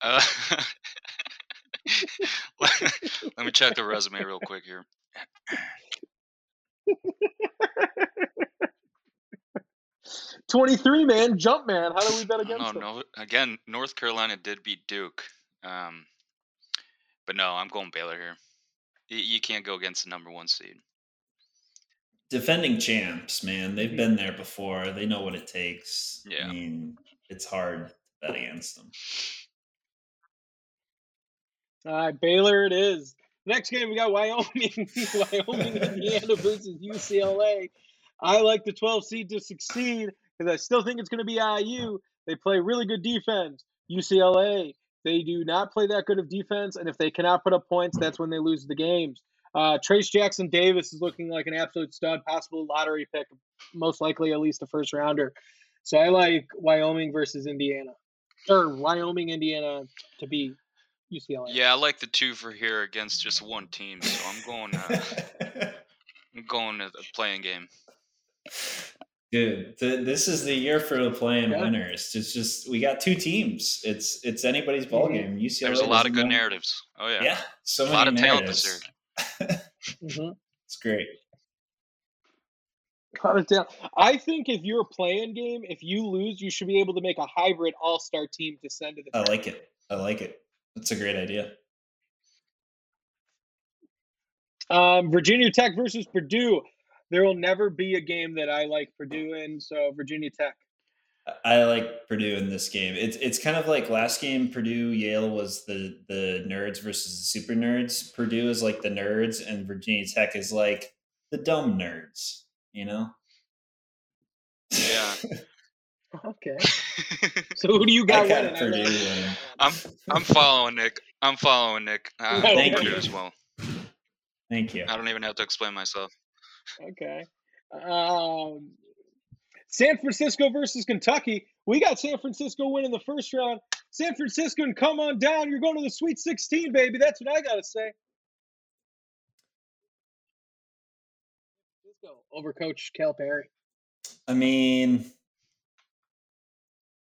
Uh, let me check the resume real quick here. 23 man, jump man. How do we bet Oh, against no, them? no. Again, North Carolina did beat Duke, um, but no, I'm going Baylor here. You can't go against the number one seed. Defending champs, man, they've mm-hmm. been there before. They know what it takes. Yeah. I mean, it's hard to bet against them. All right, Baylor it is. Next game we got Wyoming, Wyoming, Indiana versus UCLA. I like the 12 seed to succeed because I still think it's going to be IU. They play really good defense. UCLA, they do not play that good of defense, and if they cannot put up points, that's when they lose the games. Uh, Trayce Jackson Davis is looking like an absolute stud, possible lottery pick, most likely at least a first rounder. So I like Wyoming versus Indiana, or Wyoming, Indiana to be UCLA. Yeah, I like the two for here against just one team, so I'm going. Uh, I'm going to the play-in game. Dude, th- this is the year for the play-in Yeah. winners. It's just we got two teams. It's it's anybody's ball game. UCLA. There's a lot of good know- narratives. Oh yeah. Yeah, so A many lot of talent this narratives. hmm It's great. Lot of talent. I think if you're a play-in game, if you lose, you should be able to make a hybrid all star team to send to the I like it. I like it. That's a great idea. Um, Virginia Tech versus Purdue. There will never be a game that I like Purdue in. So Virginia Tech. I like Purdue in this game. It's it's kind of like last game Purdue Yale was the the nerds versus the super nerds. Purdue is like the nerds, and Virginia Tech is like the dumb nerds. You know. Yeah. Okay. So who do you got I got Purdue. I'm I'm following Nick. I'm following Nick. Uh, Thank Purdue you. as well. Thank you. I don't even have to explain myself. Okay. Um, San Francisco versus Kentucky. We got San Francisco winning the first round. San Francisco, and come on down. You're going to the Sweet 16, baby. That's what I got to say. Francisco over Coach Cal Perry. I mean,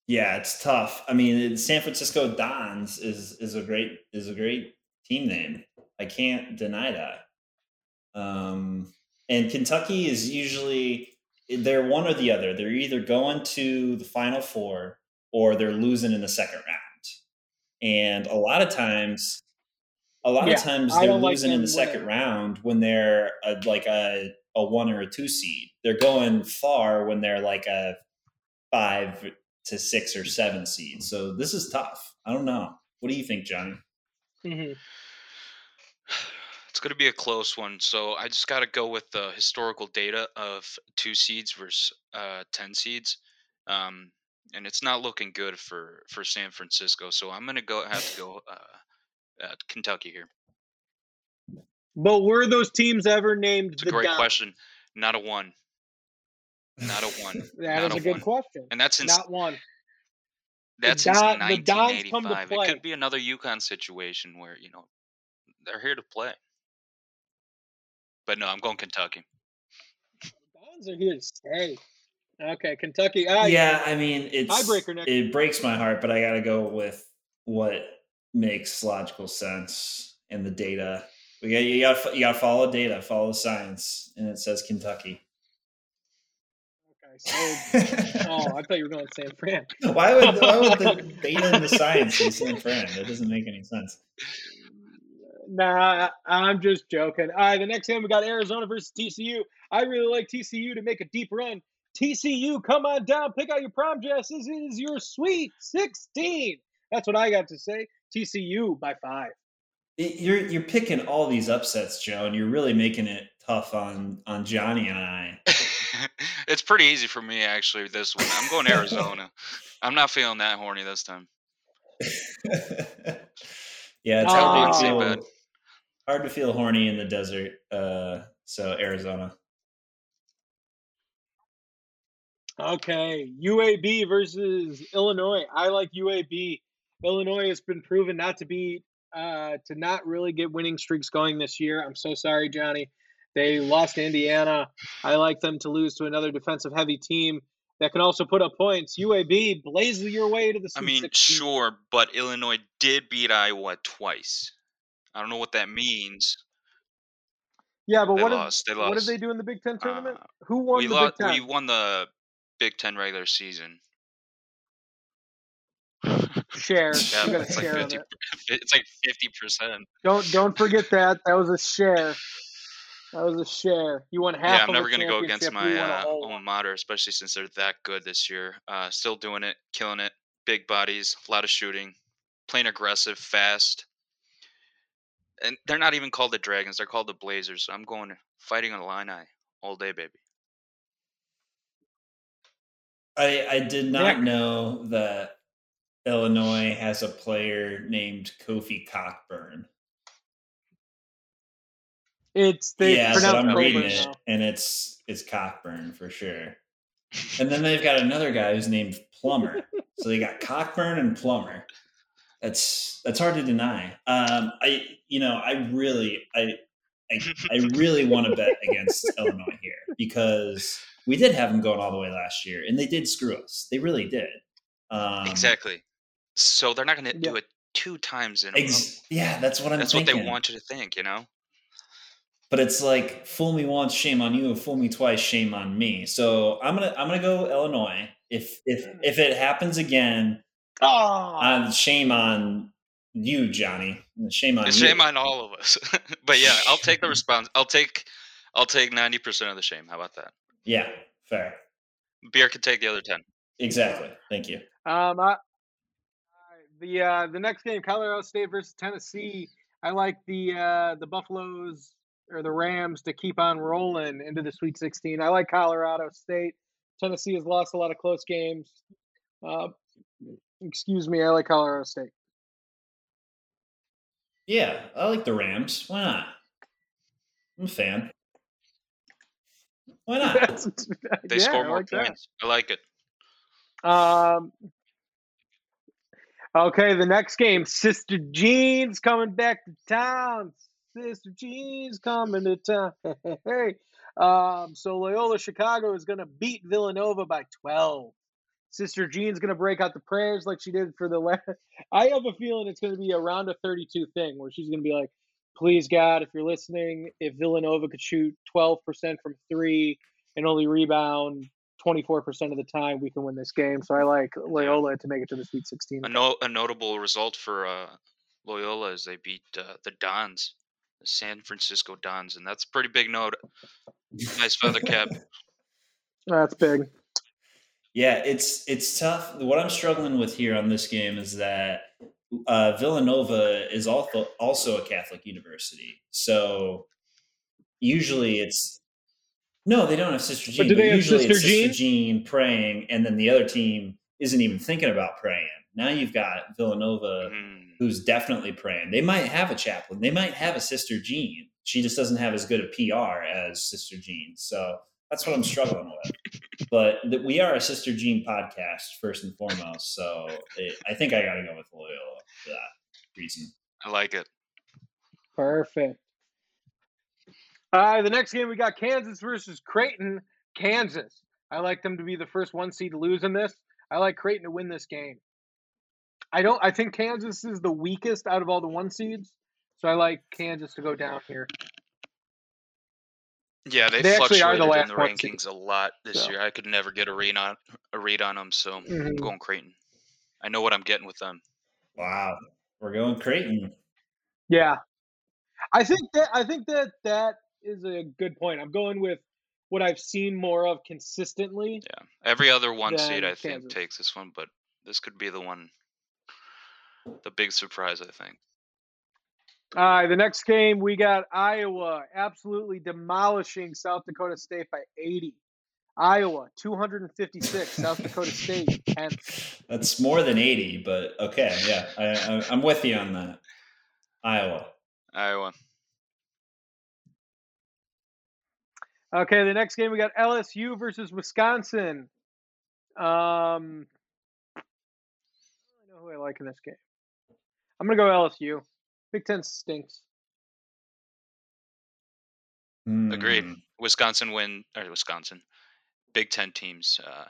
yeah, it's tough. I mean, San Francisco Dons is is a great is a great team name. I can't deny that. Um, and Kentucky is usually they're one or the other. They're either going to the Final Four or they're losing in the second round. And a lot of times, a lot Yeah, of times they're don't like losing in the second round when they're a, like a a one or a two seed. They're going far when they're like a five to six or seven seed. So this is tough. I don't know. What do you think, Johnny? hmm It's going to be a close one. So I just got to go with the historical data of two seeds versus uh, 10 seeds. Um, and it's not looking good for, for San Francisco. So I'm going to go have to go uh, uh, Kentucky here. But were those teams ever named It's a great question. Not a one. Not a one. That Not is a a good one. question. And that's since Not one. that's Don- since the Dons come to 1985. It could be another UConn situation where you know they're here to play. But no, I'm going Kentucky. Bonds are here to stay. Okay, Kentucky. Ah, I, yeah, I mean, it's Tiebreaker, Nick. it breaks my heart, but I got to go with what makes logical sense and the data. We got you got you got to follow data, follow science, and it says Kentucky. Okay, so oh, I thought you were going to San Fran. why would why would the data and the science be San Fran? That doesn't make any sense. Nah, I'm just joking. All right, the next game we got Arizona versus TCU. I really like TCU to make a deep run. TCU, come on down, pick out your prom dresses. It is your sweet 16. That's what I got to say. TCU by five. It- You're you're picking all these upsets, Joe, and you're really making it tough on on Johnny and I. it's pretty easy for me actually. This one, I'm going Arizona. I'm not feeling that horny this time. yeah, it's Oh. hard to bad. Hard to feel horny in the desert. Uh, so Arizona. Okay, UAB versus Illinois. I like UAB. Illinois has been proven not to be uh, to not really get winning streaks going this year. I'm so sorry, Johnny. They lost to Indiana. I like them to lose to another defensive heavy team that can also put up points. UAB blaze your way to the I mean, 16. sure, but Illinois did beat Iowa twice. I don't know what that means. Yeah, but They what lost. They did, what did they do in the Big Ten tournament? Uh, Who won we the lost. Big We Ten? won the Big Ten regular season. Share. Yeah, it's to like fifty. it. It's like fifty percent. Don't don't forget that. That was a share. That was a share. You won half. Yeah, I'm never gonna go against my uh, alma mater, especially since they're that good this year. Uh, still doing it, killing it. Big bodies, a lot of shooting, playing aggressive, fast, and they're not even called the Dragons. They're called the Blazers. So I'm going fighting on the line eye all day, baby. I I did not Nick. know that Illinois has a player named Kofi Cockburn. It's they yeah, but I'm reading it, now. and it's it's Cockburn for sure. And then they've got another guy who's named Plummer. so they got Cockburn and Plummer. That's that's hard to deny. Um, I you know I really I I, I really want to bet against Illinois here because we did have them going all the way last year, and they did screw us. They really did. Um, exactly. So they're not going to Yeah. do it two times in a Ex- yeah, that's what. I'm That's thinking. what they want you to think, you know. but it's like fool me once, shame on you. Fool me twice, shame on me. So I'm gonna I'm gonna go Illinois. If if if it happens again, Oh, uh, shame on you, Johnny. Shame on It's you. shame on all of us. but yeah, I'll take the response. I'll take, I'll take ninety percent of the shame. How about that? Yeah, fair. Beer can take the other ten. Exactly. Thank you. Um, I, I- the uh, the next game, Colorado State versus Tennessee. I like the uh, the Buffaloes or the Rams to keep on rolling into the Sweet 16. I like Colorado State. Tennessee has lost a lot of close games. Uh, excuse me, I like Colorado State. Yeah, I like the Rams. Why not? I'm a fan. Why not? They yeah, score I more like that. points. I like it. Um. Okay, the next game, Sister Jean's coming back to town. Sister Jean's coming to town. hey, um, so Loyola Chicago is going to beat Villanova by twelve. Sister Jean's going to break out the prayers like she did for the last. I have a feeling it's going to be a round of thirty-two thing where she's going to be like, "Please God, if you're listening, if Villanova could shoot twelve percent from three and only rebound 24% of the time we can win this game. So I like Loyola to make it to the Sweet 16. A, no, a notable result for uh, Loyola is they beat uh, the Dons, the San Francisco Dons, and that's a pretty big note. Nice feather cap. That's big. Yeah, it's it's tough. What I'm struggling with here on this game is that uh, Villanova is also also a Catholic university, so usually it's no, they don't have Sister Jean. But do they have usually Sister it's Sister Jean? Jean praying, and then the other team isn't even thinking about praying. Now you've got Villanova, Mm, who's definitely praying. They might have a chaplain. They might have a Sister Jean. She just doesn't have as good a PR as Sister Jean. So that's what I'm struggling with. But that we are a Sister Jean podcast first and foremost. So it, I think I got to go with Loyola for that reason. I like it. Perfect. Uh, the next game we got Kansas versus Creighton. Kansas. I like them to be the first one seed to lose in this. I like Creighton to win this game. I don't. I think Kansas is the weakest out of all the one seeds, so I like Kansas to go down here. Yeah, they, They actually are fluctuated the in the one seed. rankings a lot this So. year. I could never get a read on a read on them, so I'm Mhm. going Creighton. I know what I'm getting with them. Wow. We're going Creighton. Yeah, I think that I think that that is a good point. I'm going with what I've seen more of consistently. Yeah, every other one seed Then I think takes this one, but this could be the one, the big surprise. I think. All right, the next game we got Iowa absolutely demolishing South Dakota State by 80. Iowa 256, South Dakota State 10. That's more than 80, but okay. Yeah, I, I, I'm with you on that. Iowa. Iowa. Okay, the next game we got LSU versus Wisconsin. Um, I don't know who I like in this game. I'm gonna go LSU. Big Ten stinks. Agreed. Hmm. Wisconsin win or Wisconsin. Big Ten teams uh,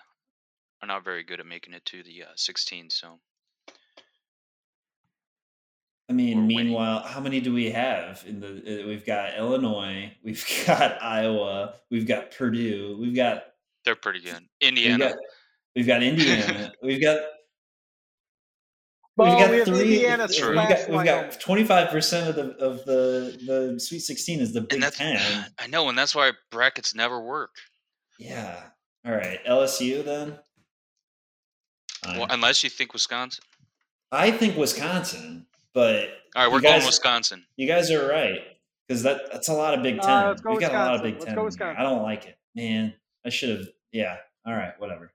are not very good at making it to the uh, 16. So I mean, We're winning. meanwhile, how many do we have in the? uh, We've got Illinois, we've got Iowa, we've got Purdue, we've got they're pretty good. we've Indiana. got, we've got Indiana, we've got Well, we've got we have three. Indiana we've got we've got twenty five percent of the of the the Sweet Sixteen is the Big and that's Ten. I know, and that's why brackets never work. Yeah. All right, LSU then. Well, Fine. unless you think Wisconsin. I think Wisconsin, but All right, we're going guys- Wisconsin. You guys are right because that that's a lot of Big Uh, Ten. let's go we got a lot of Wisconsin. Big Let's Ten. go in here. Wisconsin. I don't like it, man. I should have. Yeah. All right. Whatever.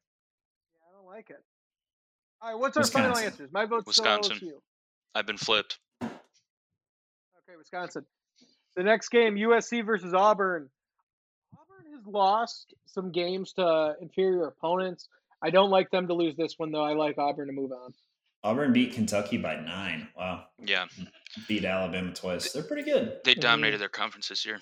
Yeah, I don't like it. All right, what's our final answers? My vote's Wisconsin. still LSU. I've been flipped. Okay, Wisconsin. The next game, USC versus Auburn. Auburn has lost some games to inferior opponents. I don't like them to lose this one, though. I like Auburn to move on. Auburn beat Kentucky by nine. Wow. Yeah, hmm. Beat Alabama twice. They're pretty good. they dominated their conference this year.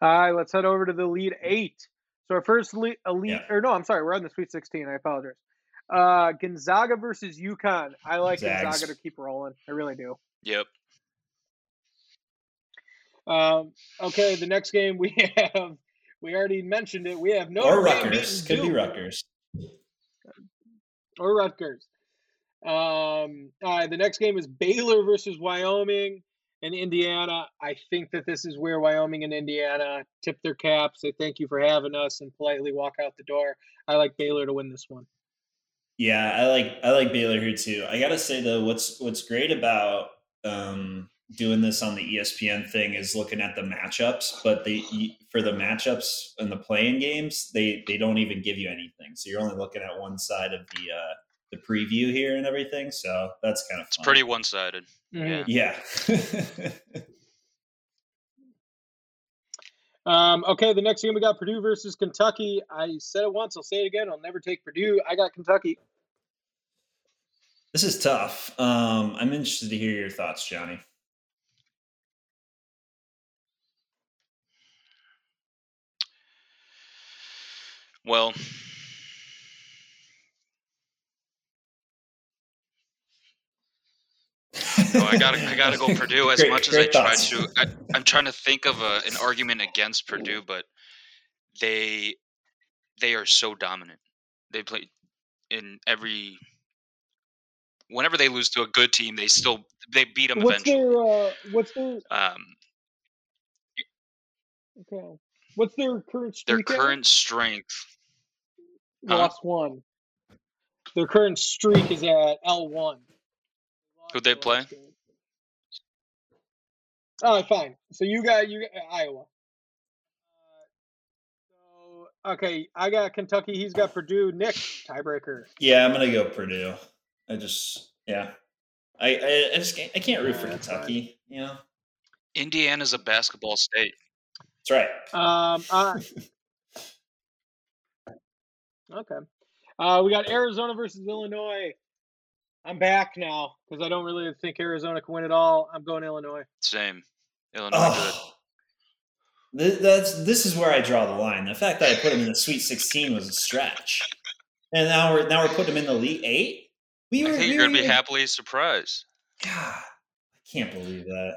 All right, let's head over to the lead eight. So our first elite, elite Yeah. or no, I'm sorry, we're on the Sweet 16. I apologize. Uh, Gonzaga versus UConn. I like Zags. Gonzaga to keep rolling. I really do. Yep. Um, okay, the next game we have, we already mentioned it. We have no or Rutgers. Could be Rutgers. or Rutgers. Um, all right, the next game is Baylor versus Wyoming. And Indiana. I think that this is where Wyoming and Indiana tip their caps. Say thank you for having us and politely walk out the door. I like Baylor to win this one. Yeah, I like I like Baylor here too. I gotta say though, what's what's great about um, doing this on the ESPN thing is looking at the matchups, but they for the matchups and the play-in games, they they don't even give you anything. So you're only looking at one side of the uh, the preview here and everything. So that's kind of It's fun. pretty one sided. Mhm. Yeah. Yeah. Um, okay, the next game we got Purdue versus Kentucky. I said it once, I'll say it again. I'll never take Purdue. I got Kentucky. this is tough. Um, I'm interested to hear your thoughts, Johnny. Well, I gotta I gotta go Purdue as Great- much as I try to. I, I'm trying to think of a, an argument against Purdue, but they they are so dominant. They play in every. Whenever they lose to a good team, they still they beat them What's eventually. their uh, what's their Um, okay. What's their current strength? their current strength. huh? lost one. Their current streak is at L one. Who'd they play? Oh, fine. So you got you got Iowa. Uh, so okay, I got Kentucky. He's got Purdue. Nick tiebreaker. Yeah, I'm gonna go Purdue. I just yeah. I I, I just can't, I can't root for Yeah, that's fine. Kentucky. You know, Indiana's a basketball state. that's right. Um. Uh, okay. Uh, we got Arizona versus Illinois. I'm back now because I don't really think Arizona can win at all. I'm going Illinois. Same. Illinois good. Oh, Th- that's this is where I draw the line. The fact that I put him in the Sweet 16 was a stretch, and now we're now we're putting him in the Elite Eight. We I were, think we you're gonna were be even- happily surprised. God, I can't believe that.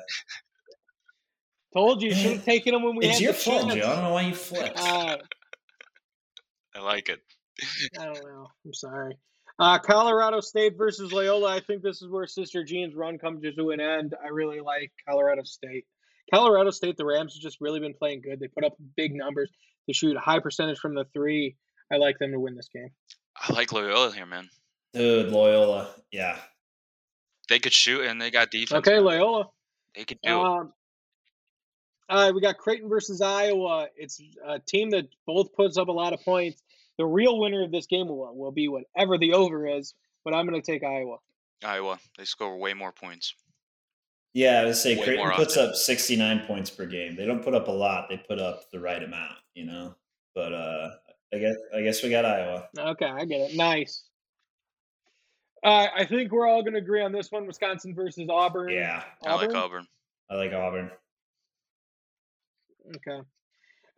Told you, should have taken them when we it's had your the fault. Joe. I don't know why you flipped. Uh, I like it. I don't know. I'm sorry. Uh, Colorado State versus Loyola. I think this is where Sister Jean's run comes to an end. I really like Colorado State. Colorado State, the Rams have just really been playing good. They put up big numbers. They shoot a high percentage from the three. I like them to win this game. I like Loyola here, man. Dude, Loyola. Yeah. They could shoot and they got defense. Okay, Loyola. They could do it. Um, all right, we got Creighton versus Iowa. It's a team that both puts up a lot of points. The real winner of this game will, will be whatever the over is, but I'm going to take Iowa. Iowa. They score way more points. Yeah, I would say Way Creighton puts often. up 69 points per game. They don't put up a lot. They put up the right amount, you know. But uh I guess I guess we got Iowa. Okay, I get it. Nice. Uh, I think we're all going to agree on this one: Wisconsin versus Auburn. Yeah, I like Auburn. I like Auburn. Okay.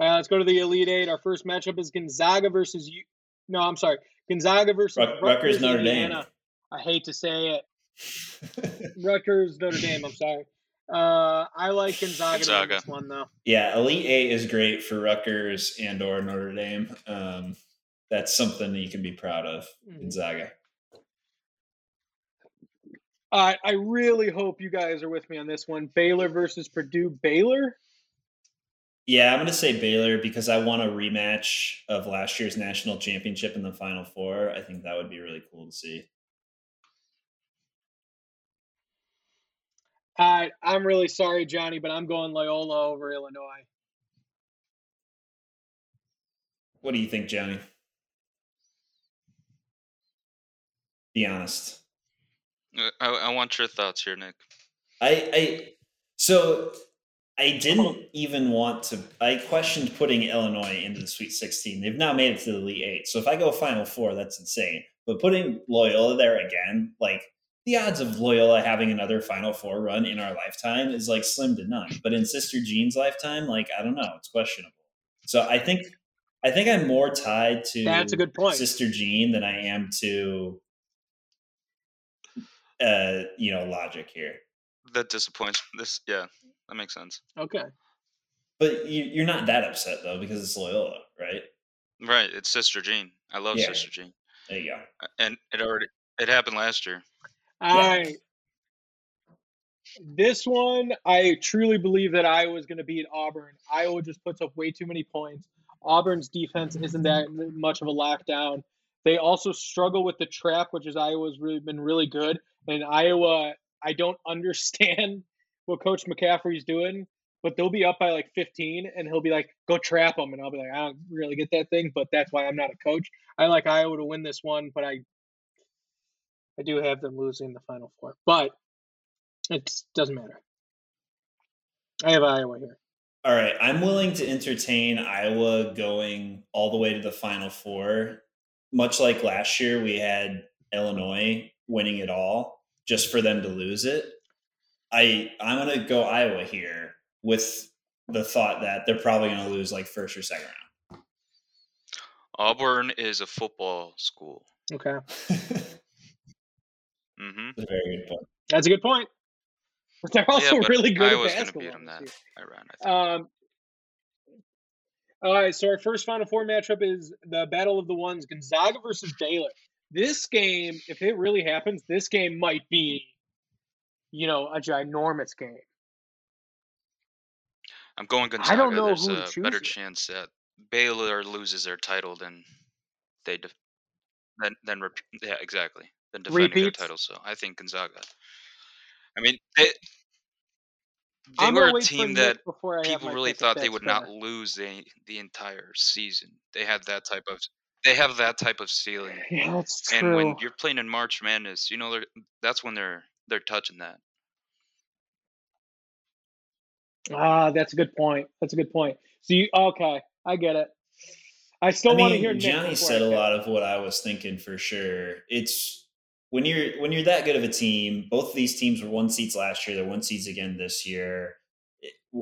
Uh, let's go to the Elite Eight. Our first matchup is Gonzaga versus you. No, I'm sorry, Gonzaga versus Ruck- Rutgers, Notre Indiana. I hate to say it. Rutgers Notre Dame. I'm sorry. Uh, I like Gonzaga, to Gonzaga. this one though. yeah, Elite Eight is great for Rutgers and or Notre Dame. Um, that's something that you can be proud of, Mhm. Gonzaga. Uh, I really hope you guys are with me on this one. Baylor versus Purdue. Baylor. Yeah, I'm going to say Baylor because I want a rematch of last year's national championship in the Final Four. I think that would be really cool to see. I I'm really sorry, Johnny, but I'm going Loyola over Illinois. What do you think, Johnny? Be honest. Uh, I, I want your thoughts here, Nick. I, I so I didn't even want to. I questioned putting Illinois into the Sweet 16. They've now made it to the Elite Eight. So if I go Final Four, that's insane. But putting Loyola there again, like the odds of Loyola having another Final Four run in our lifetime is like slim to none. But in Sister Jean's lifetime, like I don't know, it's questionable. So I think I think I'm more tied to That's a good point. Sister Jean than I am to uh, you know, logic here. That disappoints. This, yeah, that makes sense. Okay. But you, you're not that upset though because it's Loyola, right? Right, it's Sister Jean. I love Yeah. Sister Jean, There you go. and it already it happened last year. All right. This one, I truly believe that Iowa is going to beat Auburn. Iowa just puts up way too many points. Auburn's defense isn't that much of a lockdown. They also struggle with the trap, which is Iowa's really been really good. And Iowa, I don't understand what Coach McCaffery's doing, but they'll be up by like 15, and he'll be like, "Go trap them," and I'll be like, "I don't really get that thing," but that's why I'm not a coach. I like Iowa to win this one, but I, I do have them losing the Final Four, but it doesn't matter. I have Iowa here. All right, I'm willing to entertain Iowa going all the way to the Final Four. Much like last year, we had Illinois winning it all just for them to lose it. I I'm gonna go Iowa here with the thought that they're probably gonna lose like first or second round. Auburn is a football school. Okay, round. hmm That's a very good point. that's a good point. But they're also yeah, but really good Iowa's at gonna basketball. beat them that year. I ran. I think. Um, all right, so our first Final Four matchup is the Battle of the Ones, Gonzaga versus Baylor. This game, if it really happens, this game might be, you know, a ginormous game. I'm going Gonzaga. I don't know There's who a better choose. chance that Baylor loses their title than they def- than than rep- yeah exactly than defending Repeats? their title. So I think Gonzaga. I mean, they, they I'm were a team that people really thought they would not lose the the entire season. They had that type of they have that type of ceiling. Yeah, that's true. And when you're playing in March Madness, you know they're that's when they're they're touching that. ah, that's a good point. That's a good point. So you okay? I get it. I still I want to mean, hear Johnny before said a lot of what I was thinking for sure. It's when you're when you're that good of a team. Both of these teams were one seeds last year. They're one seeds again this year.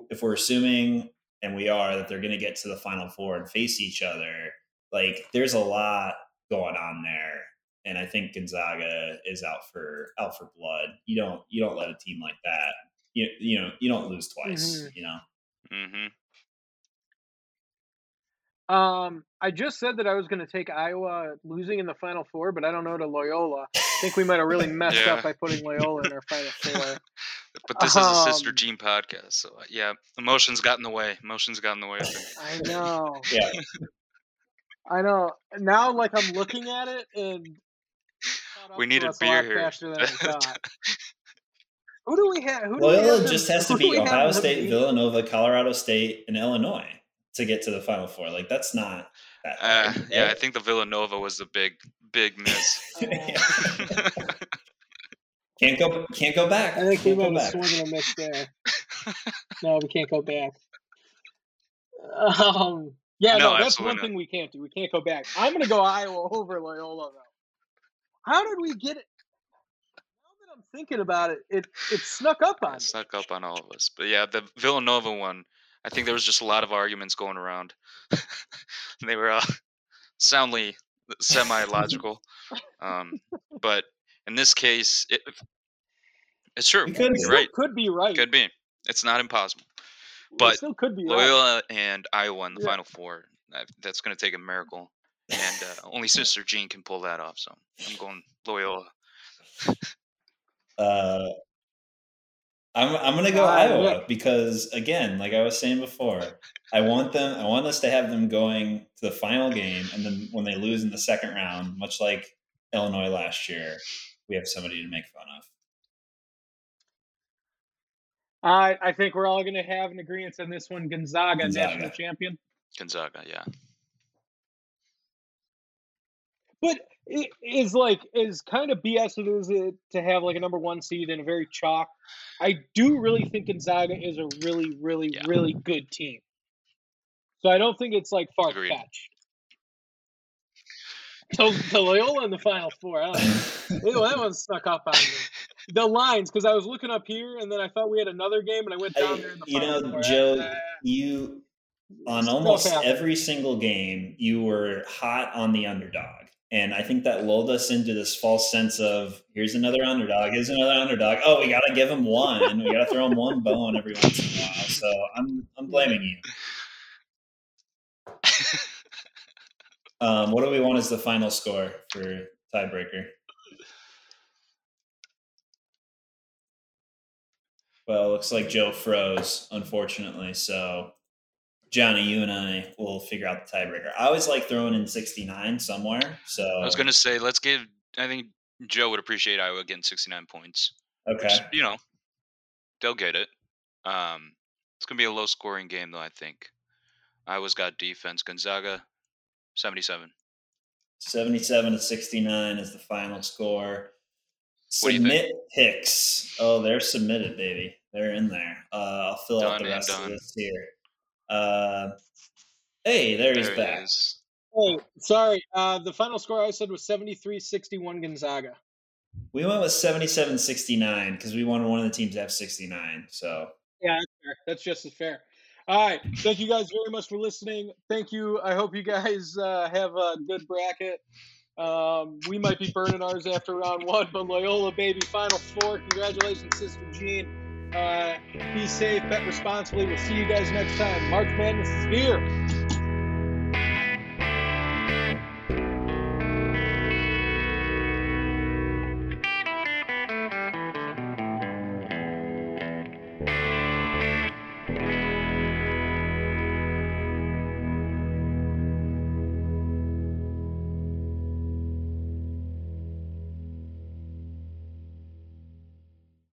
If we're assuming, and we are, that they're going to get to the final four and face each other, like there's a lot going on there. And I think Gonzaga is out for out for blood. You don't you don't let a team like that. You you know you don't lose twice. Mhm. You know. hmm Um, I just said that I was going to take Iowa losing in the Final Four, but I don't know to Loyola. I think we might have really messed Yeah. up by putting Loyola in our Final Four. But this is a sister Um, Jean podcast, so uh, yeah, emotions got in the way. Emotions got in the way. I know. Yeah. I know. Now, like I'm looking at it, and caught up We needed beer here. faster than Who do we have? Who do we Loyola have them- just has to who do beat have Ohio State, beat? Villanova, Colorado State, and Illinois to get to the Final Four. Like that's not that. Uh, hard, yeah, I think the Villanova was the big big miss. can't go can't go back. I think we Can't go might have back. swung and a miss there. No, we can't go back. Um, yeah, No, no, that's one not. thing we can't do. We can't go back. I'm going to go Iowa over Loyola, though. How did we get it? Now that I'm thinking about it, it it snuck up on It me. snuck up on all of us. But yeah, the Villanova one, I think there was just a lot of arguments going around. they were uh, soundly semi logical. um, but in this case, it, it's true. We could- We right. could be right. Could be. It's not impossible. We but still could be right. Loyola and Iowa in the Yeah. Final Four. That's going to take a miracle, and uh, only Sister Jean can pull that off. So I'm going Loyola. Uh, I'm I'm gonna go Uh, Iowa yeah. because again, like I was saying before, I want them. I want us to have them going to the final game, and then when they lose in the second round, much like Illinois last year, we have somebody to make fun of. I I think we're all going to have an agreement on this one. Gonzaga, Gonzaga. national champion. Gonzaga, yeah. But it is like is kind of BS it is it to have like a number one seed in a very chalk. I do really think Gonzaga is a really, really, Yeah. really good team. So I don't think it's like far fetched. So the Loyola in the final four, I. Ew, that one snuck up on me. The lines, because I was looking up here and then I thought we had another game and I went down I- there in the you know, four. Joe, you on almost every single game, you were hot on the underdog. And I think that lulled us into this false sense of here's another underdog, here's another underdog. Oh, we got to give him one. We got to throw him one bone every once in a while. So I'm I'm blaming you. Um, what do we want as the final score for tiebreaker? Well, looks like Joe froze, unfortunately. So, Johnny, you and I will figure out the tiebreaker. I always like throwing in 69 somewhere. So, I was gonna say let's give. I think Joe would appreciate Iowa getting 69 points. okay. Which, you know, they'll get it. Um, it's gonna be a low scoring game though. I think Iowa's got defense. Gonzaga, 77. 77 to 69 is the final score. What do you think? Submit picks. Oh, they're submitted, baby. They're in there. Uh, I'll fill out the rest of this here. Uh, hey, there he's There back. he is. Hey, sorry. Uh, the final score I said was 73-61 Gonzaga. We went with 77 69 because we wanted one of the teams to have 69. So, Yeah, that's fair. That's just as fair. All right. Thank you guys very much for listening. Thank you. I hope you guys uh, have a good bracket. Um, we might be burning ours after round one, but Loyola, baby, final four. Congratulations, Sister Jean. Uh, be safe, bet responsibly. We'll see you guys next time. March Madness is here.